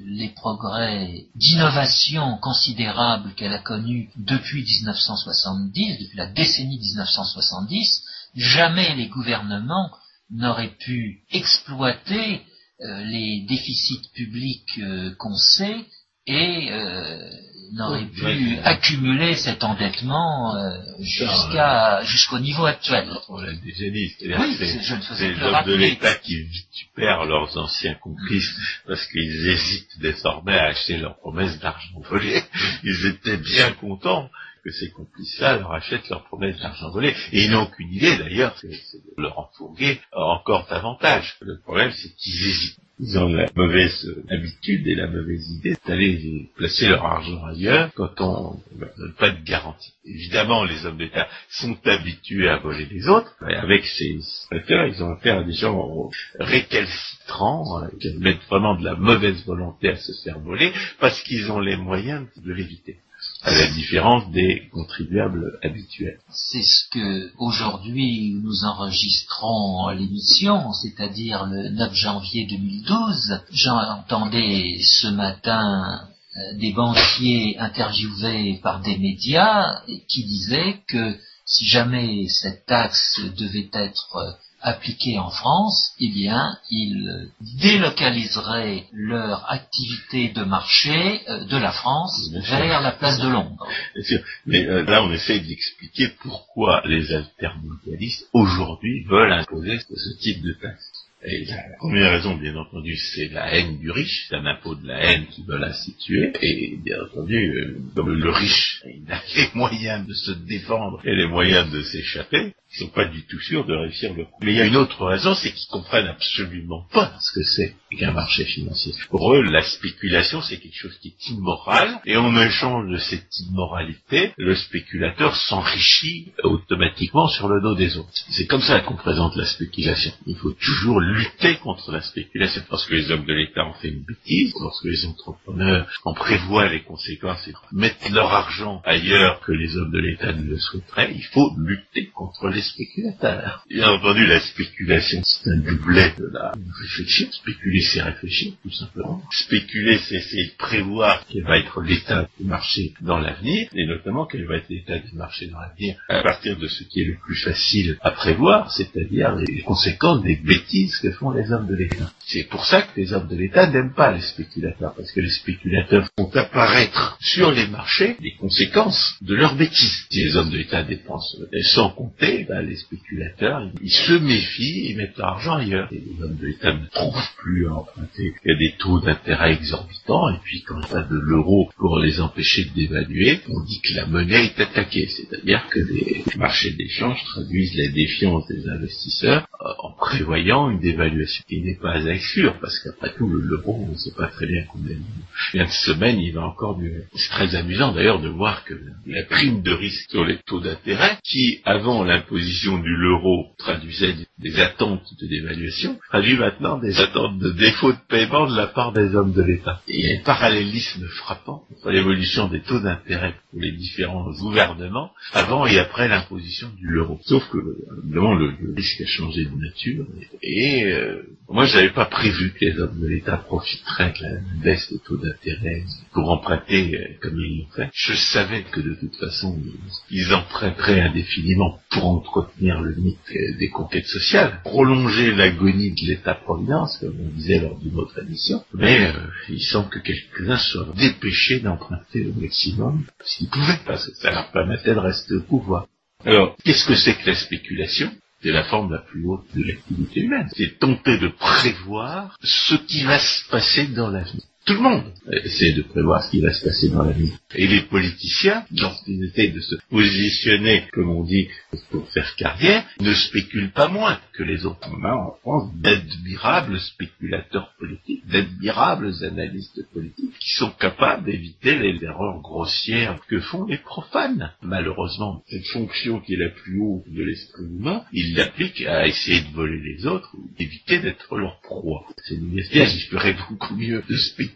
les progrès d'innovation considérables qu'elle a connus depuis 1970, depuis la décennie 1970, jamais les gouvernements n'aurait pu exploiter euh, les déficits publics euh, qu'on sait et euh, n'aurait pu accumuler cet endettement jusqu'à jusqu'au niveau actuel. On l'a déjà dit, c'est les hommes de l'État qui récupèrent leurs anciens complices parce qu'ils hésitent désormais à acheter leurs promesses d'argent volé. Ils étaient bien contents que ces complices-là leur achètent leurs promesses d'argent volé. Et ils n'ont aucune idée d'ailleurs, c'est Laurent Fourguet encore davantage. Le problème, c'est qu'ils hésitent. Ils ont la mauvaise habitude et la mauvaise idée d'aller placer leur argent ailleurs quand on ne donne pas de garantie. Évidemment, les hommes d'État sont habitués à voler les autres. Et avec ces secteurs, ils ont affaire à des gens récalcitrants, qui mettent vraiment de la mauvaise volonté à se faire voler, parce qu'ils ont les moyens de l'éviter à la différence des contribuables habituels. C'est ce que aujourd'hui nous enregistrons l'émission, c'est-à-dire le 9 janvier 2012. J'entendais ce matin euh, des banquiers interviewés par des médias qui disaient que si jamais cette taxe devait être appliquée en France, eh bien, ils délocaliseraient leur activité de marché euh, de la France vers la place de Londres. Bien sûr. Mais euh, là, on essaie d'expliquer pourquoi les altermondialistes aujourd'hui veulent imposer ce type de taxe. Et la première raison, bien entendu, c'est la haine du riche, c'est un impôt de la haine qu'ils veulent instituer. Et bien entendu, euh, comme le riche, il a les moyens de se défendre et les moyens de s'échapper, ils sont pas du tout sûrs de réussir le coup. Mais il y a une autre raison, c'est qu'ils comprennent absolument pas ce que c'est qu'un marché financier. Pour eux, la spéculation, c'est quelque chose qui est immoral, et en échange de cette immoralité, le spéculateur s'enrichit automatiquement sur le dos des autres. C'est comme ça qu'on présente la spéculation. Il faut toujours lutter contre la spéculation. Lorsque les hommes de l'État ont fait une bêtise, lorsque les entrepreneurs en prévoient les conséquences et mettent leur argent ailleurs que les hommes de l'État ne le souhaiteraient, il faut lutter contre les spéculateurs. Bien entendu, la spéculation, c'est un doublet de la réflexion. Spéculer, c'est réfléchir, tout simplement. Spéculer, c'est essayer de prévoir quel va être l'état du marché dans l'avenir, et notamment quel va être l'état du marché dans l'avenir à partir de ce qui est le plus facile à prévoir, c'est-à-dire les conséquences des bêtises que font les hommes de l'État. C'est pour ça que les hommes de l'État n'aiment pas les spéculateurs, parce que les spéculateurs font apparaître sur les marchés les conséquences de leurs bêtises. Si les hommes de l'État dépensent sans compter, ben, les spéculateurs, ils se méfient et mettent leur argent ailleurs. Et les hommes de l'État ne trouvent plus à emprunter. Il y a des taux d'intérêt exorbitants, et puis quand y a de l'euro pour les empêcher de dévaluer, on dit que la monnaie est attaquée. C'est-à-dire que les marchés d'échange traduisent la défiance des investisseurs euh, en prévoyant une dévaluation qui n'est pas exclure, parce qu'après tout, l'euro, on ne sait pas très bien combien. Il y a une semaine, il va encore mieux. C'est très amusant d'ailleurs de voir que la prime de risque sur les taux d'intérêt, qui avant l'imposition du l'euro traduisait des attentes de dévaluation, traduit maintenant des attentes de défaut de paiement de la part des hommes de l'État. Il y a un parallélisme frappant entre l'évolution des taux d'intérêt pour les différents gouvernements avant et après l'imposition du l'euro. Sauf que, évidemment, le, risque a changé de nature. Et, euh, moi, je n'avais pas prévu que les hommes de l'État profiteraient de la baisse des taux d'intérêt pour emprunter euh, comme ils l'ont fait. Je savais que de toute façon, ils emprunteraient indéfiniment pour entretenir le mythe euh, des conquêtes sociales, prolonger l'agonie de l'État-providence, comme on disait lors d'une autre émission. Mais il semble que quelques-uns soient dépêchés d'emprunter au maximum s'ils pouvaient, parce que ça leur permettait de rester au pouvoir. Alors, qu'est-ce que c'est que la spéculation? C'est la forme la plus haute de l'activité humaine. C'est tenter de prévoir ce qui va se passer dans l'avenir. Tout le monde essaie de prévoir ce qui va se passer dans la vie. Et les politiciens, lorsqu'ils essaient de se positionner, comme on dit, pour faire carrière, ne spéculent pas moins que les autres. On a en France d'admirables spéculateurs politiques, d'admirables analystes politiques, qui sont capables d'éviter les erreurs grossières que font les profanes. Malheureusement, cette fonction qui est la plus haute de l'esprit humain, ils l'appliquent à essayer de voler les autres ou d'éviter d'être leur proie. C'est une espèce, beaucoup mieux de spéculer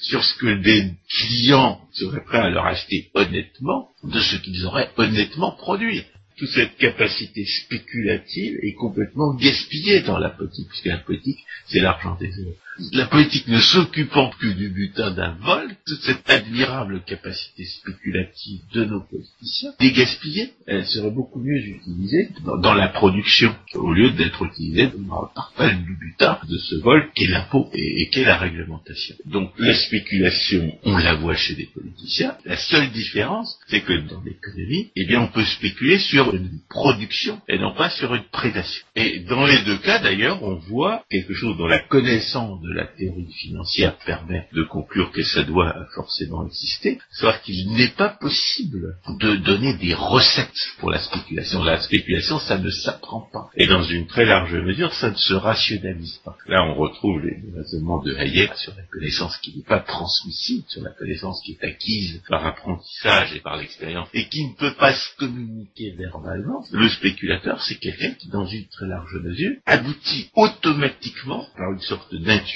sur ce que des clients seraient prêts à leur acheter honnêtement de ce qu'ils auraient honnêtement produit. Toute cette capacité spéculative est complètement gaspillée dans la politique, puisque la politique, c'est l'argent des autres la politique ne s'occupant que du butin d'un vol, toute cette admirable capacité spéculative de nos politiciens, dégaspillée, elle serait beaucoup mieux utilisée dans, la production, au lieu d'être utilisée dans le du butin de ce vol qu'est l'impôt et, qu'est la réglementation. Donc la spéculation, on la voit chez des politiciens. La seule différence, c'est que dans l'économie, eh bien, on peut spéculer sur une production et non pas sur une prédation. Et dans les deux cas, d'ailleurs, on voit quelque chose dont la connaissance de la théorie financière permet de conclure que ça doit forcément exister, savoir qu'il n'est pas possible de donner des recettes pour la spéculation. La spéculation, ça ne s'apprend pas. Et dans une très large mesure, ça ne se rationalise pas. Là, on retrouve les raisonnements de Hayek sur la connaissance qui n'est pas transmissible, sur la connaissance qui est acquise par apprentissage et par l'expérience, et qui ne peut pas se communiquer verbalement. Le spéculateur, c'est quelqu'un qui, dans une très large mesure, aboutit automatiquement, par une sorte d'intuition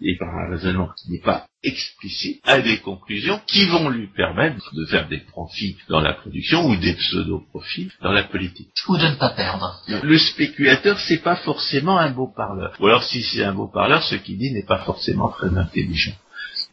et par un raisonnement qui n'est pas explicite, à des conclusions qui vont lui permettre de faire des profits dans la production ou des pseudo-profits dans la politique. Ou de ne pas perdre. Le spéculateur, c'est pas forcément un beau parleur. Ou alors, si c'est un beau parleur, ce qu'il dit n'est pas forcément très intelligent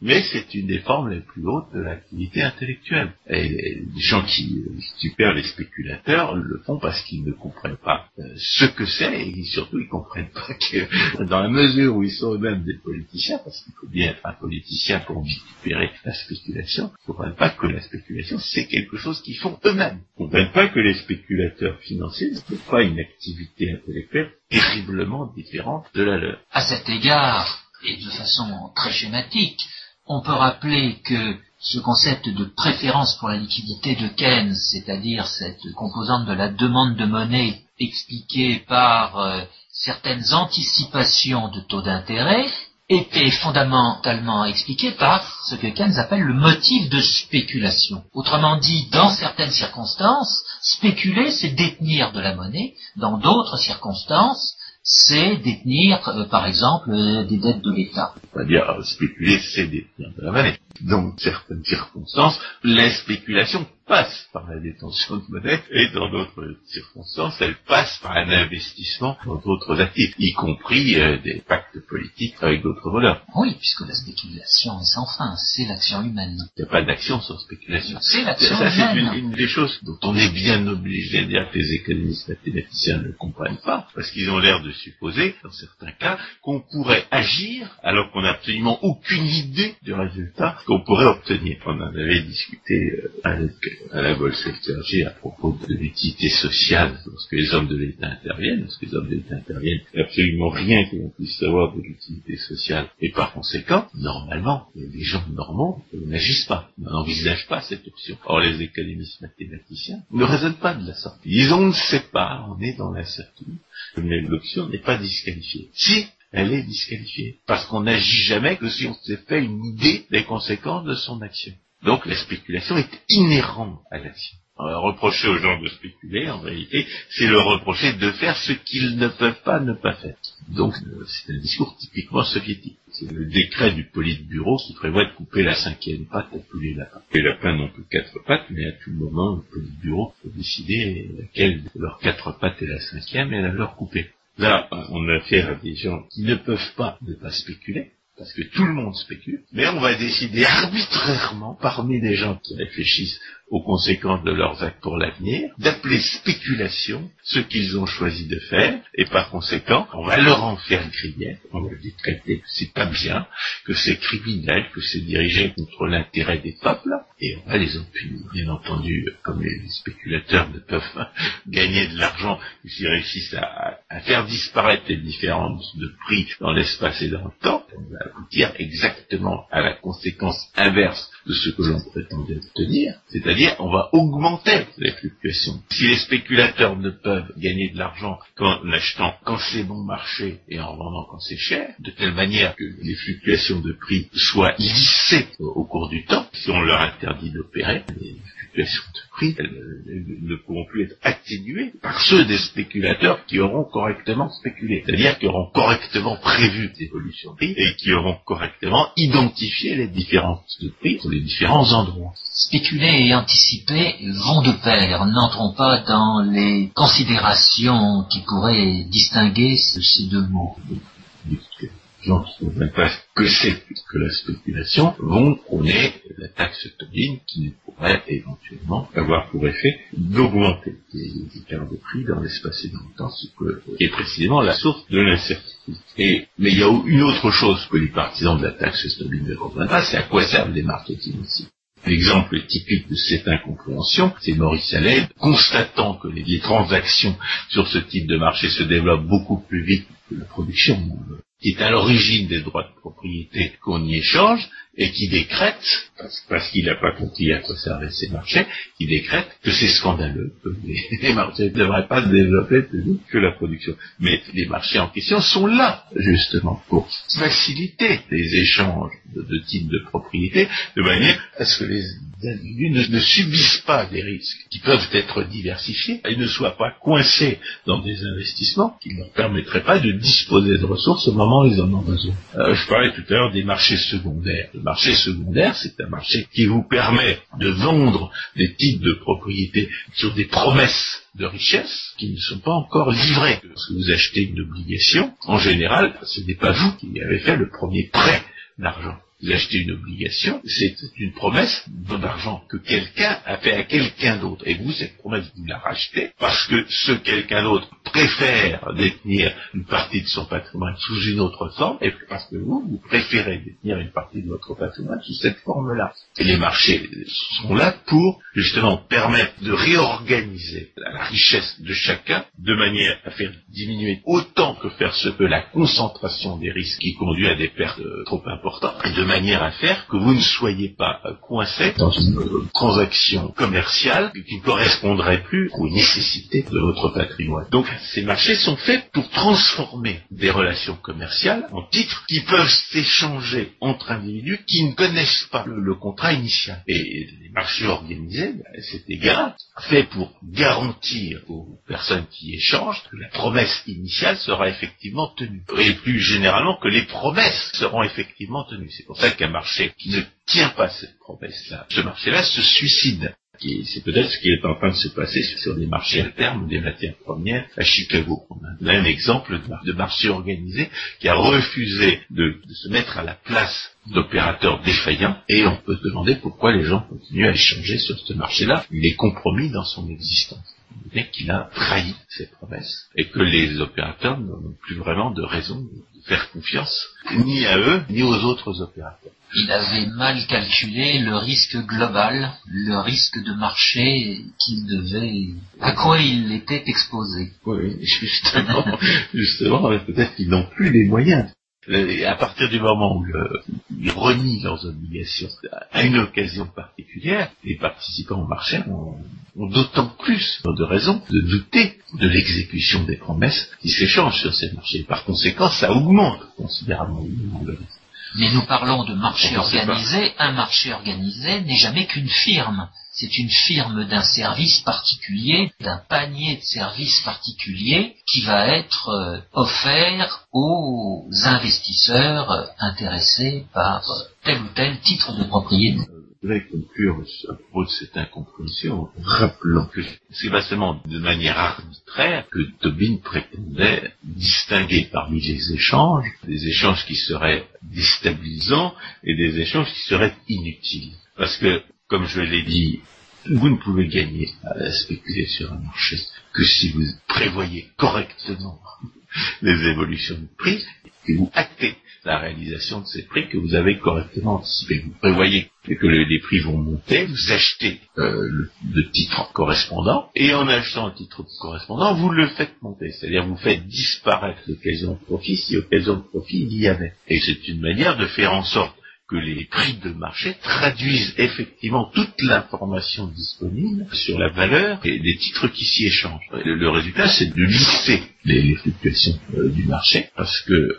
mais c'est une des formes les plus hautes de l'activité intellectuelle. Et les gens qui super les spéculateurs le font parce qu'ils ne comprennent pas euh, ce que c'est et surtout ils comprennent pas que dans la mesure où ils sont eux-mêmes des politiciens, parce qu'il faut bien être un politicien pour récupérer la spéculation, ils ne comprennent pas que la spéculation c'est quelque chose qu'ils font eux-mêmes. Ils ne comprennent pas que les spéculateurs financiers ne sont pas une activité intellectuelle terriblement différente de la leur. À cet égard, et de façon très schématique, on peut rappeler que ce concept de préférence pour la liquidité de Keynes, c'est-à-dire cette composante de la demande de monnaie expliquée par euh, certaines anticipations de taux d'intérêt, était fondamentalement expliqué par ce que Keynes appelle le motif de spéculation. Autrement dit, dans certaines circonstances, spéculer, c'est détenir de la monnaie, dans d'autres circonstances, c'est détenir, euh, par exemple, euh, des dettes de l'État. C'est-à-dire, spéculer, c'est détenir de la monnaie. Dans certaines circonstances, la spéculation passe par la détention de monnaie et dans d'autres circonstances, elle passe par un investissement dans d'autres actifs, y compris euh, des pactes politiques avec d'autres voleurs. Oui, puisque la spéculation est sans fin, c'est l'action humaine. Il n'y a pas d'action sans spéculation. C'est l'action Ça, c'est humaine. une, une des choses dont on est bien obligé de dire que les économistes mathématiciens ne comprennent pas, parce qu'ils ont l'air de supposer, dans certains cas, qu'on pourrait agir alors qu'on n'a absolument aucune idée du résultat qu'on pourrait obtenir. On en avait discuté euh, avec Alain Bolsectergy à propos de l'utilité sociale lorsque les hommes de l'État interviennent. Lorsque les hommes de l'État interviennent, il n'y a absolument rien que l'on puisse savoir de l'utilité sociale. Et par conséquent, normalement, les gens normaux n'agissent pas, n'envisagent pas cette option. Or, les économistes mathématiciens ne raisonnent pas de la sorte. Ils on ne sait pas, on est dans l'incertitude, mais l'option n'est pas disqualifiée. Si elle est disqualifiée. Parce qu'on n'agit jamais que si on s'est fait une idée des conséquences de son action. Donc la spéculation est inhérente à l'action. Alors, reprocher aux gens de spéculer, en réalité, c'est leur reprocher de faire ce qu'ils ne peuvent pas ne pas faire. Donc euh, c'est un discours typiquement soviétique. C'est le décret du Politburo qui prévoit de couper la cinquième patte à tous les lapins. Les lapins n'ont que quatre pattes, mais à tout moment, le Politburo peut décider laquelle de leurs quatre pattes est la cinquième et la leur couper. Là, on a affaire à des gens qui ne peuvent pas ne pas spéculer, parce que tout le monde spécule, mais on va décider arbitrairement, parmi les gens qui réfléchissent aux conséquences de leurs actes pour l'avenir, d'appeler spéculation ce qu'ils ont choisi de faire, et par conséquent, on va leur en faire griller, on va les que c'est pas bien, que c'est criminel, que c'est dirigé contre l'intérêt des peuples, et on va les en punir. Bien entendu, comme les spéculateurs ne peuvent gagner de l'argent s'ils réussissent à, à faire disparaître les différences de prix dans l'espace et dans le temps, on va aboutir exactement à la conséquence inverse de ce que l'on prétendait obtenir, c'est-à-dire on va augmenter les fluctuations. Si les spéculateurs ne peuvent gagner de l'argent qu'en achetant quand c'est bon marché et en vendant quand c'est cher, de telle manière que les fluctuations de prix soient lissées au cours du temps, si on leur interdit d'opérer, les fluctuations de prix ne pourront plus être atténuées par ceux des spéculateurs qui auront correctement spéculé, c'est-à-dire qui auront correctement prévu l'évolution de prix et qui auront correctement identifié les différences de prix différents endroits. Spéculer et anticiper vont de pair. N'entrons pas dans les considérations qui pourraient distinguer ces deux mots. Gens qui ne savent pas que c'est que la spéculation vont prôner la taxe Tobin qui pourrait éventuellement avoir pour effet d'augmenter les écarts de prix dans l'espace et dans le temps, ce que est précisément la source de l'incertitude. Mais il y a une autre chose que les partisans de la taxe Tobin ne comprennent pas, c'est à quoi servent les marchés financiers. L'exemple typique de cette incompréhension, c'est Maurice Allais, constatant que les transactions sur ce type de marché se développent beaucoup plus vite que la production qui est à l'origine des droits de propriété qu'on y échange, et qui décrète, parce, qu'il n'a pas compris à quoi servaient ces marchés, qui décrète que c'est scandaleux, que les, marchés ne devraient pas se développer plus que la production. Mais les marchés en question sont là, justement, pour faciliter les échanges de, types de propriété, de manière à ce que les individus ne, subissent pas des risques qui peuvent être diversifiés et ne soient pas coincés dans des investissements qui ne leur permettraient pas de disposer de ressources au moment besoin. Euh, je parlais tout à l'heure des marchés secondaires marché secondaire, c'est un marché qui vous permet de vendre des types de propriétés sur des promesses de richesse qui ne sont pas encore livrées. Lorsque vous achetez une obligation, en général, ce n'est pas vous qui avez fait le premier prêt d'argent vous achetez une obligation, c'est une promesse d'argent que quelqu'un a fait à quelqu'un d'autre. Et vous, cette promesse, vous la rachetez parce que ce quelqu'un d'autre préfère détenir une partie de son patrimoine sous une autre forme, et parce que vous, vous préférez détenir une partie de votre patrimoine sous cette forme-là. Et les marchés sont là pour, justement, permettre de réorganiser la richesse de chacun de manière à faire diminuer autant que faire se peut la concentration des risques qui conduit à des pertes trop importantes, manière à faire que vous ne soyez pas coincé dans une transaction commerciale qui ne correspondrait plus aux nécessités de votre patrimoine. Donc ces marchés sont faits pour transformer des relations commerciales en titres qui peuvent s'échanger entre individus qui ne connaissent pas le, contrat initial. Et les marchés organisés, ben, c'est égal, fait pour garantir aux personnes qui échangent que la promesse initiale sera effectivement tenue. Et plus généralement que les promesses seront effectivement tenues. C'est pour ça qu'un marché qui ne tient pas cette promesse-là, ce marché-là se suicide. C'est peut-être ce qui est en train de se passer sur des marchés à terme des matières premières à Chicago. On a un exemple de marché organisé qui a refusé de, se mettre à la place d'opérateurs défaillants et on peut se demander pourquoi les gens continuent à échanger sur ce marché-là. Il est compromis dans son existence mais qu'il a trahi ses promesses et que les opérateurs n'ont plus vraiment de raison de faire confiance ni à eux ni aux autres opérateurs. Il avait mal calculé le risque global, le risque de marché qu'il devait, à quoi il était exposé. Oui, justement, justement, peut-être qu'ils n'ont plus les moyens. Et à partir du moment où ils renient leurs obligations à une occasion particulière, les participants au marché ont, d'autant plus de raisons de douter de l'exécution des promesses qui s'échangent sur ces marchés. Par conséquent, ça augmente considérablement le risque. Mais nous parlons de marché organisé. Un marché organisé n'est jamais qu'une firme. C'est une firme d'un service particulier, d'un panier de services particuliers qui va être euh, offert aux investisseurs euh, intéressés par euh, tel ou tel titre de propriété. Je voudrais conclure à propos de cette incompréhension en rappelant que c'est pas seulement de manière arbitraire que Tobin prétendait distinguer parmi les échanges des échanges qui seraient déstabilisants et des échanges qui seraient inutiles. Parce que, comme je l'ai dit, vous ne pouvez gagner à spéculer sur un marché que si vous prévoyez correctement les évolutions de prix et vous actez la réalisation de ces prix que vous avez correctement anticipé. Vous prévoyez que les prix vont monter, vous achetez euh, le, titre correspondant, et en achetant un titre correspondant, vous le faites monter. C'est-à-dire vous faites disparaître l'occasion de profit si occasion de profit il y avait. Et c'est une manière de faire en sorte que les prix de marché traduisent effectivement toute l'information disponible sur la valeur des titres qui s'y échangent. Le, résultat, c'est de lisser les, fluctuations euh, du marché, parce que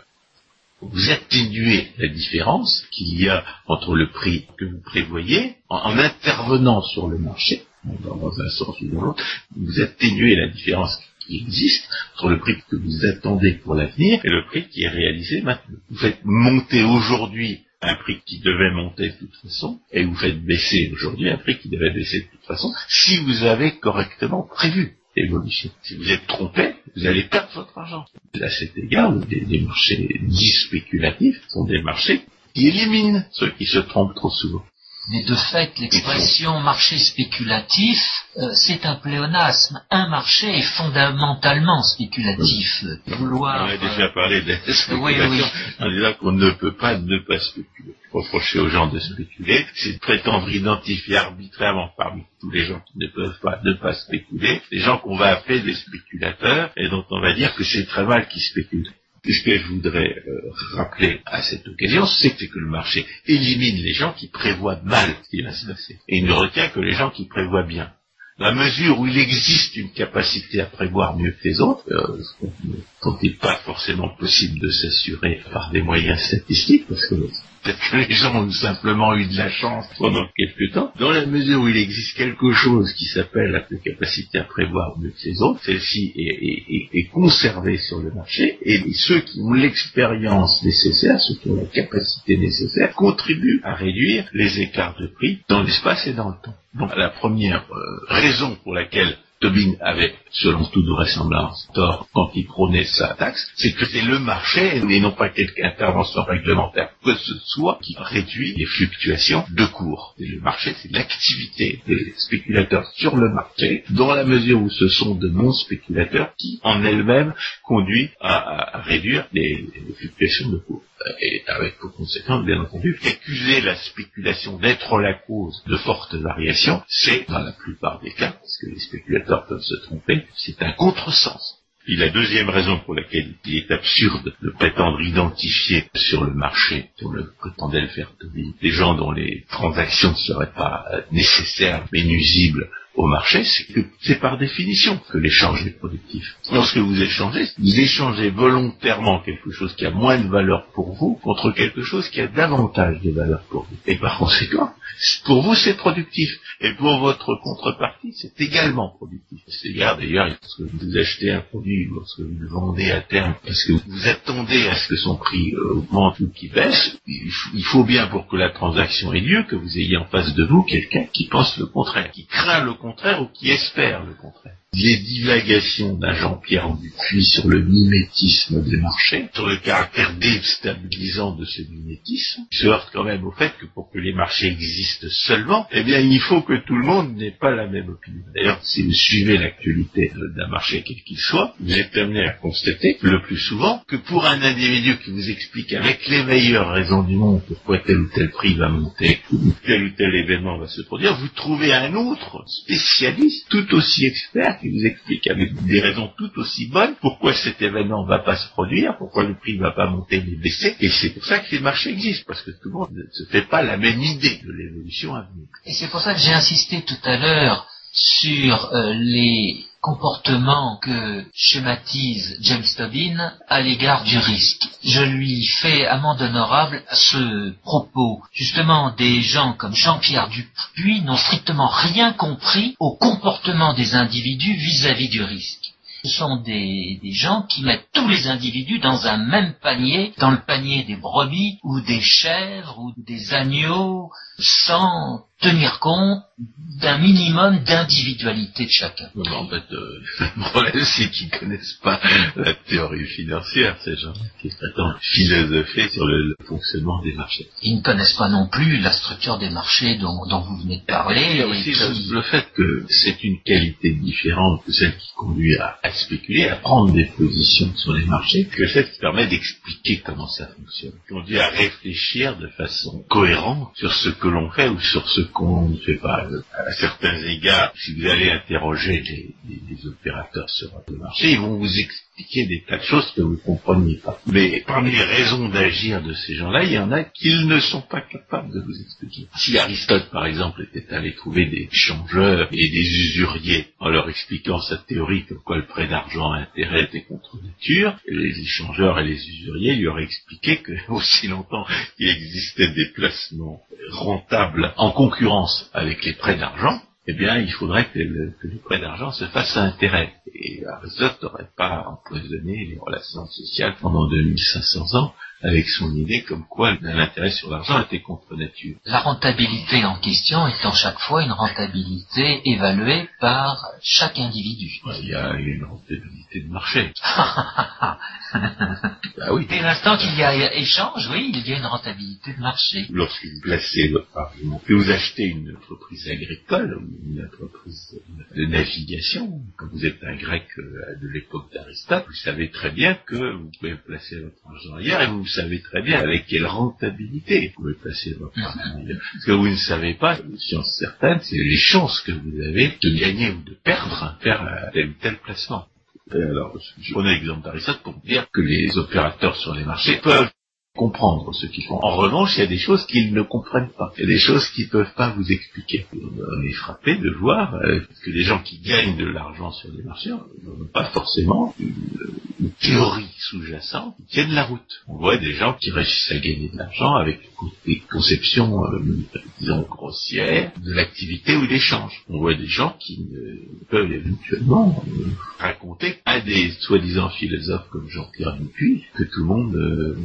vous atténuez la différence qu'il y a entre le prix que vous prévoyez en, intervenant sur le marché, dans, un sens ou dans l'autre, vous atténuez la différence qui existe entre le prix que vous attendez pour l'avenir et le prix qui est réalisé maintenant. Vous faites monter aujourd'hui un prix qui devait monter de toute façon, et vous faites baisser aujourd'hui un prix qui devait baisser de toute façon, si vous avez correctement prévu évolution. Si vous êtes trompé, vous allez perdre votre argent. À cet égard, les, marchés dits spéculatifs sont des marchés qui éliminent ceux qui se trompent trop souvent. Mais de fait, l'expression marché spéculatif, euh, c'est un pléonasme. Un marché est fondamentalement spéculatif. Vouloir, On a déjà parlé de spéculation en disant qu'on ne peut pas ne pas spéculer. Reprocher aux gens de spéculer, c'est de prétendre identifier arbitrairement parmi tous les gens qui ne peuvent pas ne pas spéculer, les gens qu'on va appeler des spéculateurs et dont on va dire que c'est très mal qu'ils spéculent Ce que je voudrais euh, rappeler à cette occasion, c'est que le marché élimine les gens qui prévoient mal ce qui va se passer. Et il ne retient que les gens qui prévoient bien. La mesure où il existe une capacité à prévoir mieux que les autres, euh, il n'est pas forcément possible de s'assurer par des moyens statistiques, parce que peut-être que les gens ont simplement eu de la chance pendant quelque temps, dans la mesure où il existe quelque chose qui s'appelle la capacité à prévoir mieux que les autres, celle-ci est, est, conservée sur le marché, et ceux qui ont l'expérience nécessaire, ceux qui ont la capacité nécessaire, contribuent à réduire les écarts de prix dans l'espace et dans le temps. Donc la première euh, raison pour laquelle Tobin avait, selon toute vraisemblance, tort quand il prônait sa taxe, c'est que c'est le marché, et non pas quelque intervention réglementaire que ce soit, qui réduit les fluctuations de cours. Le marché, c'est l'activité des spéculateurs sur le marché, dans la mesure où ce sont de non-spéculateurs qui, en elles-mêmes, conduisent à, réduire les fluctuations de cours et avec pour conséquence, bien entendu, qu'accuser la spéculation d'être la cause de fortes variations, c'est, dans la plupart des cas, parce que les spéculateurs peuvent se tromper, c'est un contresens. Et la deuxième raison pour laquelle il est absurde de prétendre identifier sur le marché, sur le prétendait le faire des gens dont les transactions ne seraient pas nécessaires mais nuisibles au marché, c'est que c'est par définition que l'échange est productif. Lorsque vous échangez, vous échangez volontairement quelque chose qui a moins de valeur pour vous contre quelque chose qui a davantage de valeur pour vous. Et par conséquent, pour vous c'est productif. Et pour votre contrepartie, c'est également productif. C'est d'ailleurs, lorsque vous achetez un produit, lorsque vous le vendez à terme, parce que vous attendez à ce que son prix euh, augmente ou qu'il baisse, il faut bien pour que la transaction ait lieu que vous ayez en face de vous quelqu'un qui pense le contraire, qui craint le contraire ou qui espère le contraire? Les divagations d'un Jean-Pierre Dupuis sur le mimétisme des marchés, sur le caractère déstabilisant de ce mimétisme, se heurte quand même au fait que pour que les marchés existent seulement, eh bien il faut que tout le monde n'ait pas la même opinion. D'ailleurs, si vous suivez l'actualité d'un marché quel qu'il soit, vous êtes amené à constater le plus souvent que pour un individu qui vous explique avec les meilleures raisons du monde pourquoi tel ou tel prix va monter, ou tel ou tel événement va se produire, vous trouvez un autre spécialiste tout aussi expert qui vous explique avec des raisons tout aussi bonnes pourquoi cet événement ne va pas se produire, pourquoi le prix ne va pas monter mais baisser. Et c'est pour ça que les marchés existent, parce que tout le monde ne se fait pas la même idée de l'évolution à venir. Et c'est pour ça que j'ai insisté tout à l'heure sur euh, les comportements que schématise James Tobin à l'égard du risque. Je lui fais amende honorable à ce propos. Justement, des gens comme Jean-Pierre Dupuis n'ont strictement rien compris au comportement des individus vis-à-vis du risque. Ce sont des, gens qui mettent tous les individus dans un même panier, dans le panier des brebis ou des chèvres ou des agneaux, sans tenir compte d'un minimum d'individualité de chacun. en fait, euh, le problème, c'est qu'ils connaissent pas la théorie financière, ces gens qui prétendent philosopher sur le, fonctionnement des marchés. Ils ne connaissent pas non plus la structure des marchés dont, vous venez de parler. Le, fait que c'est une qualité différente que celle qui conduit à, spéculer, à prendre des positions sur les marchés, que celle qui permet d'expliquer comment ça fonctionne. Qui conduit à réfléchir de façon cohérente sur ce que l'on fait ou sur ce qu'on ne fait pas. À certains égards, si vous allez interroger les, opérateurs sur le marché, ils vont vous expliquer expliquer des tas de choses que vous ne compreniez pas. Mais parmi les raisons d'agir de ces gens-là, il y en a qu'ils ne sont pas capables de vous expliquer. Si Aristote, par exemple, était allé trouver des changeurs et des usuriers en leur expliquant sa théorie comme quoi le prêt d'argent à intérêt était contre nature, les échangeurs et les usuriers lui auraient expliqué que aussi longtemps qu'il existait des placements rentables en concurrence avec les prêts d'argent, eh bien, il faudrait que le, que prêt d'argent se fasse à intérêt. Et Aristote n'aurait pas empoisonné les relations sociales pendant 2500 ans avec son idée comme quoi l'intérêt sur l'argent était contre nature. La rentabilité en question étant chaque fois une rentabilité évaluée par chaque individu. Il y a une rentabilité de marché. bah oui. Dès l'instant qu'il y a échange, oui, il y a une rentabilité de marché. Lorsque vous placez votre argent, que vous achetez une entreprise agricole ou une entreprise de navigation, quand vous êtes un grec euh, de l'époque d'Aristote, vous savez très bien que vous pouvez placer votre argent ailleurs et vous vous savez très bien avec quelle rentabilité vous pouvez placer votre argent. Ce que vous ne savez pas, une science certaine, c'est les chances que vous avez de gagner ou de perdre vers tel ou tel placement. alors, je prenais l'exemple d'Aristote pour dire que les opérateurs sur les marchés peuvent comprendre ce qu'ils font. En revanche, il y a des choses qu'ils ne comprennent pas. Il y a des choses qu'ils ne peuvent pas vous expliquer. On est frappé de voir euh, que les gens qui gagnent de l'argent sur les marchés n'ont pas forcément une, théorie sous-jacente qui tienne la route. On voit des gens qui réussissent à gagner de l'argent avec des conceptions, euh, disons, grossières de l'activité ou l'échange. On voit des gens qui peuvent éventuellement euh, raconter à des soi-disant philosophes comme Jean-Pierre Dupuis que tout le monde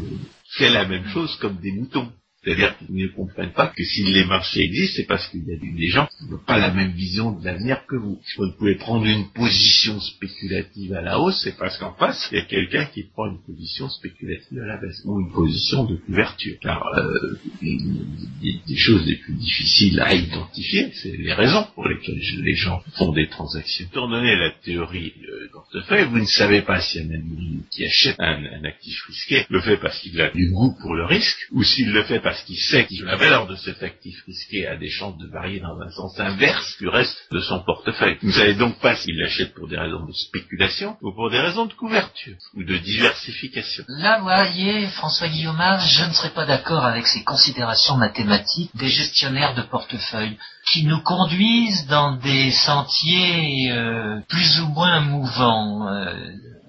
fait la même chose comme des moutons. C'est-à-dire qu'ils ne comprennent pas que si les marchés existent, c'est parce qu'il y a des gens qui n'ont pas la même vision de l'avenir que vous. Si vous pouvez prendre une position spéculative à la hausse, c'est parce qu'en face, il y a quelqu'un qui prend une position spéculative à la baisse, ou une position de couverture. Car euh, des choses les plus difficiles à identifier, c'est les raisons pour lesquelles les gens font des transactions. Étant donné la théorie euh, portefeuille, vous ne savez pas si un individu qui achète un, actif risqué le fait parce qu'il a du goût pour le risque, ou s'il le fait parce qu'il sait que la valeur de cet actif risqué a des chances de varier dans un sens inverse du reste de son portefeuille. Vous ne savez donc pas s'il l'achète pour des raisons de spéculation ou pour des raisons de couverture ou de diversification. Là, vous voyez, François Guillaume, je ne serais pas d'accord avec ces considérations mathématiques des gestionnaires de portefeuille qui nous conduisent dans des sentiers euh, plus ou moins mouvants. Euh,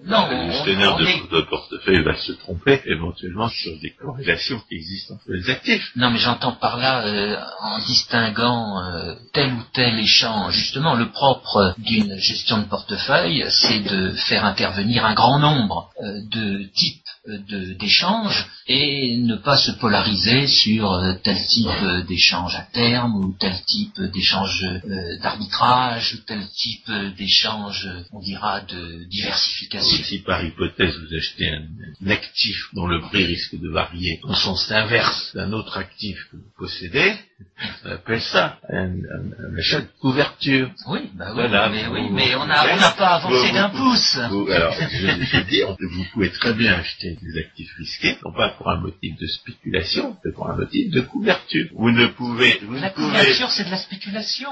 non, le gestionnaire de, portefeuille va se tromper éventuellement sur des corrélations qui existent entre les actifs. Non, mais j'entends par là euh, en distinguant euh, tel ou tel échange. Justement, le propre d'une gestion de portefeuille, c'est de faire intervenir un grand nombre euh, de types d'échanges et ne pas se polariser sur tel type d'échange à terme ou tel type d'échange d'arbitrage ou tel type d'échange, on dira, de diversification. Si par hypothèse vous achetez un, actif dont le prix risque de varier en sens inverse d'un autre actif que vous possédez, on appelle ça un, achat de couverture. Oui, bah oui, mais, on n'a pas avancé d'un pouce. alors, je, je dis, vous pouvez très bien acheter des actifs risqués, non pas pour un motif de spéculation, mais pour un motif de couverture. Vous ne pouvez... la couverture, c'est de la spéculation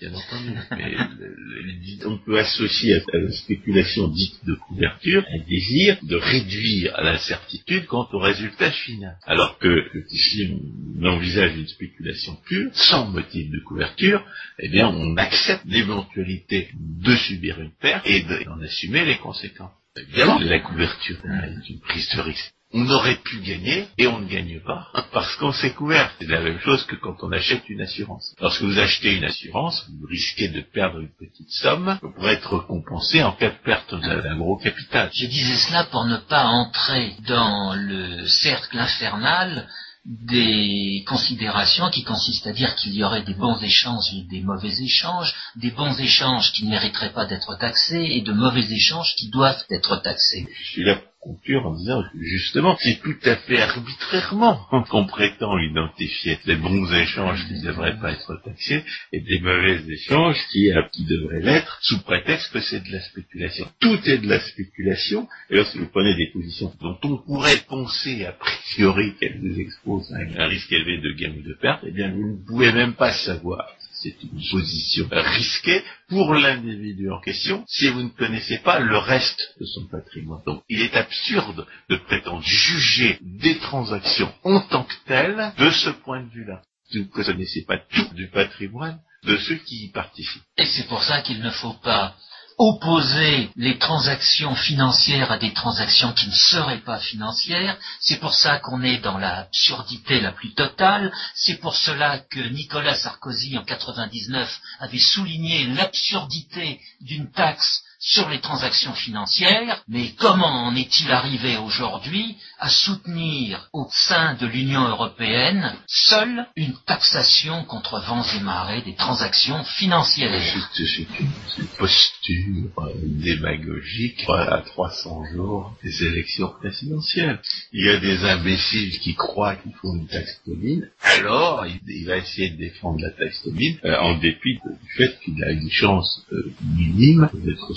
bien entendu. Mais on peut associer à la spéculation dite de couverture un désir de réduire l'incertitude quant au résultat final. Alors que si on envisage une spéculation pure, sans motif de couverture, eh bien on accepte l'éventualité de subir une perte et d'en assumer les conséquences. La couverture est une prise de risque on aurait pu gagner et on ne gagne pas parce qu'on s'est couvert. C'est la même chose que quand on achète une assurance. Lorsque vous achetez une assurance, vous risquez de perdre une petite somme pour être compensé en cas de perte d'un gros capital. Je disais cela pour ne pas entrer dans le cercle infernal des considérations qui consistent à dire qu'il y aurait des bons échanges et des mauvais échanges, des bons échanges qui ne mériteraient pas d'être taxés et de mauvais échanges qui doivent être taxés. Je suis là conclure en disant justement c'est tout à fait arbitrairement qu'on prétend identifier des bons échanges qui ne devraient pas être taxés et des mauvais échanges qui, euh, qui devraient l'être sous prétexte que c'est de la spéculation. Tout est de la spéculation et lorsque vous prenez des positions dont on pourrait penser a priori qu'elles vous exposent à un risque élevé de gain ou de perte, eh bien vous ne pouvez même pas savoir c'est une position risquée pour l'individu en question si vous ne connaissez pas le reste de son patrimoine. Donc il est absurde de prétendre juger des transactions en tant que telles de ce point de vue-là. Vous ne connaissez pas tout du patrimoine de ceux qui y participent. Et c'est pour ça qu'il ne faut pas opposer les transactions financières à des transactions qui ne seraient pas financières. C'est pour ça qu'on est dans l'absurdité la plus totale. C'est pour cela que Nicolas Sarkozy en 99 avait souligné l'absurdité d'une taxe sur les transactions financières, mais comment en est-il arrivé aujourd'hui à soutenir au sein de l'Union européenne seule une taxation contre vents et marées des transactions financières? C'est une posture euh, démagogique à 300 jours des élections présidentielles. Il y a des imbéciles qui croient qu'il faut une taxe Tobin, alors il, va essayer de défendre la taxe Tobin euh, en dépit du fait qu'il a une chance euh, minime d'être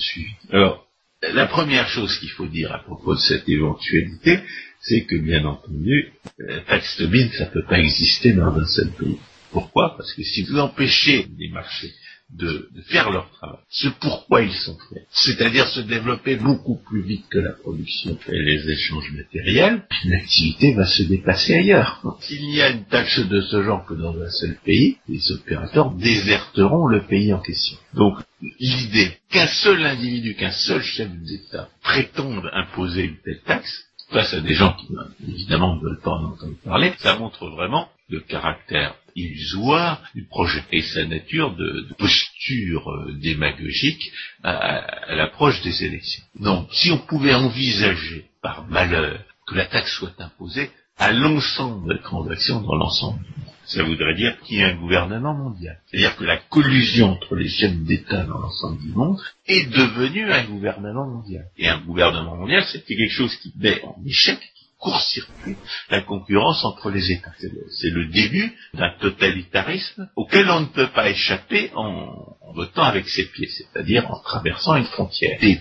alors, la première chose qu'il faut dire à propos de cette éventualité, c'est que, bien entendu, la taxe Tobin, ça ne peut pas exister dans un seul pays. Pourquoi? Parce que si vous empêchez les marchés de, faire leur travail, ce pourquoi ils sont faits, c'est-à-dire se développer beaucoup plus vite que la production et les échanges matériels, l'activité va se déplacer ailleurs. S'il n'y a une taxe de ce genre que dans un seul pays, les opérateurs déserteront le pays en question. Donc l'idée qu'un seul individu, qu'un seul chef d'État prétende imposer une telle taxe, face à des gens qui évidemment ne veulent pas en entendre parler, ça montre vraiment le caractère illusoire du projet et sa nature de, posture euh, démagogique à, l'approche des élections. Donc, si on pouvait envisager par malheur que la taxe soit imposée à l'ensemble des transactions dans l'ensemble ça voudrait dire qu'il y a un gouvernement mondial. C'est-à-dire que la collusion entre les chaînes d'État dans l'ensemble du monde est devenue un gouvernement mondial. Et un gouvernement mondial, c'était quelque chose qui met en échec court-circuit la concurrence entre les États. C'est le, début d'un totalitarisme auquel on ne peut pas échapper en, votant avec ses pieds, c'est-à-dire en traversant une frontière. Les,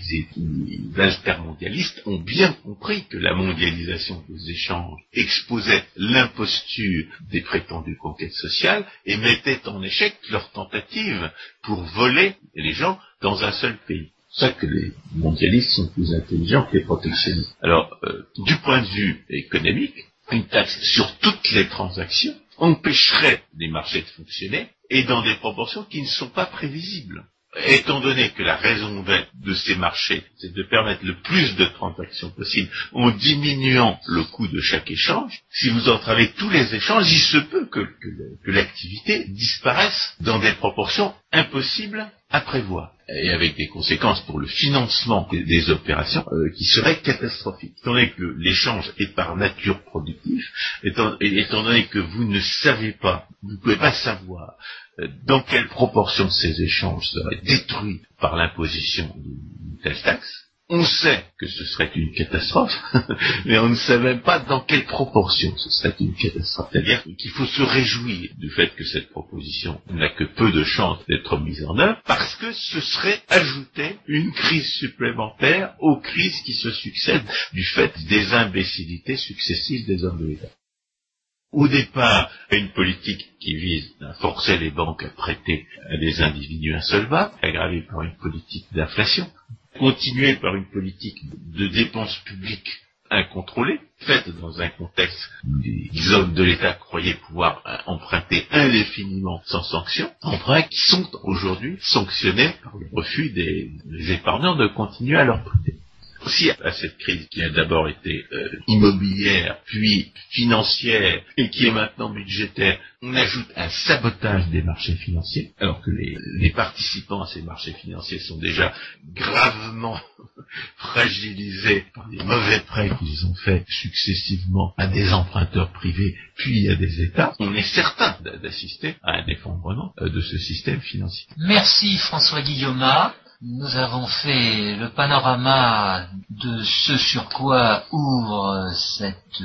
altermondialistes ont bien compris que la mondialisation des échanges exposait l'imposture des prétendues conquêtes sociales et mettait en échec leur tentative pour voler les gens dans un seul pays. Ça que les mondialistes sont plus intelligents que les protectionnistes. Alors, euh, du point de vue économique, une taxe sur toutes les transactions empêcherait les marchés de fonctionner et dans des proportions qui ne sont pas prévisibles. Étant donné que la raison d'être de ces marchés, c'est de permettre le plus de transactions possibles en diminuant le coût de chaque échange, si vous entravez tous les échanges, il se peut que l'activité disparaisse dans des proportions impossibles à prévoir et avec des conséquences pour le financement des, opérations euh, qui seraient catastrophiques. Étant donné que l'échange est par nature productif, étant, étant, donné que vous ne savez pas, vous ne pouvez pas savoir dans quelle proportion ces échanges seraient détruits par l'imposition d'une telle taxe, on sait que ce serait une catastrophe, mais on ne sait même pas dans quelle proportion ce serait une catastrophe. C'est-à-dire qu'il faut se réjouir du fait que cette proposition n'a que peu de chances d'être mise en œuvre, parce que ce serait ajouter une crise supplémentaire aux crises qui se succèdent du fait des imbécilités successives des hommes de l'État. Au départ, une politique qui vise à forcer les banques à prêter à des individus insolvables, aggravée par une politique d'inflation, continuer par une politique de dépenses publiques incontrôlée, faite dans un contexte où les hommes de l'État croyaient pouvoir emprunter indéfiniment sans sanction, emprunts qui sont aujourd'hui sanctionnés par le refus des épargnants de continuer à leur prêter aussi à cette crise qui a d'abord été euh, immobilière, puis financière, et qui est maintenant budgétaire, on ajoute un sabotage des marchés financiers, alors que les, les participants à ces marchés financiers sont déjà gravement fragilisés par les mauvais prêts qu'ils ont faits successivement à des emprunteurs privés, puis à des États, on est certain d'assister à un effondrement euh, de ce système financier. Merci François Guillaume. Nous avons fait le panorama de ce sur quoi ouvre cette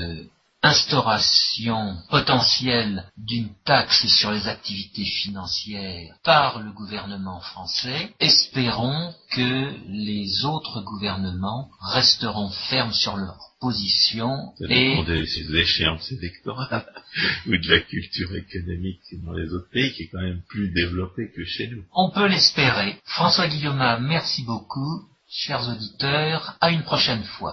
instauration potentielle d'une taxe sur les activités financières par le gouvernement français, espérons que les autres gouvernements resteront fermes sur leur position et des échéances électorales ou de la culture économique dans les autres pays qui est quand même plus développée que chez nous. On peut l'espérer. François Guillaume, merci beaucoup. Chers auditeurs, à une prochaine fois.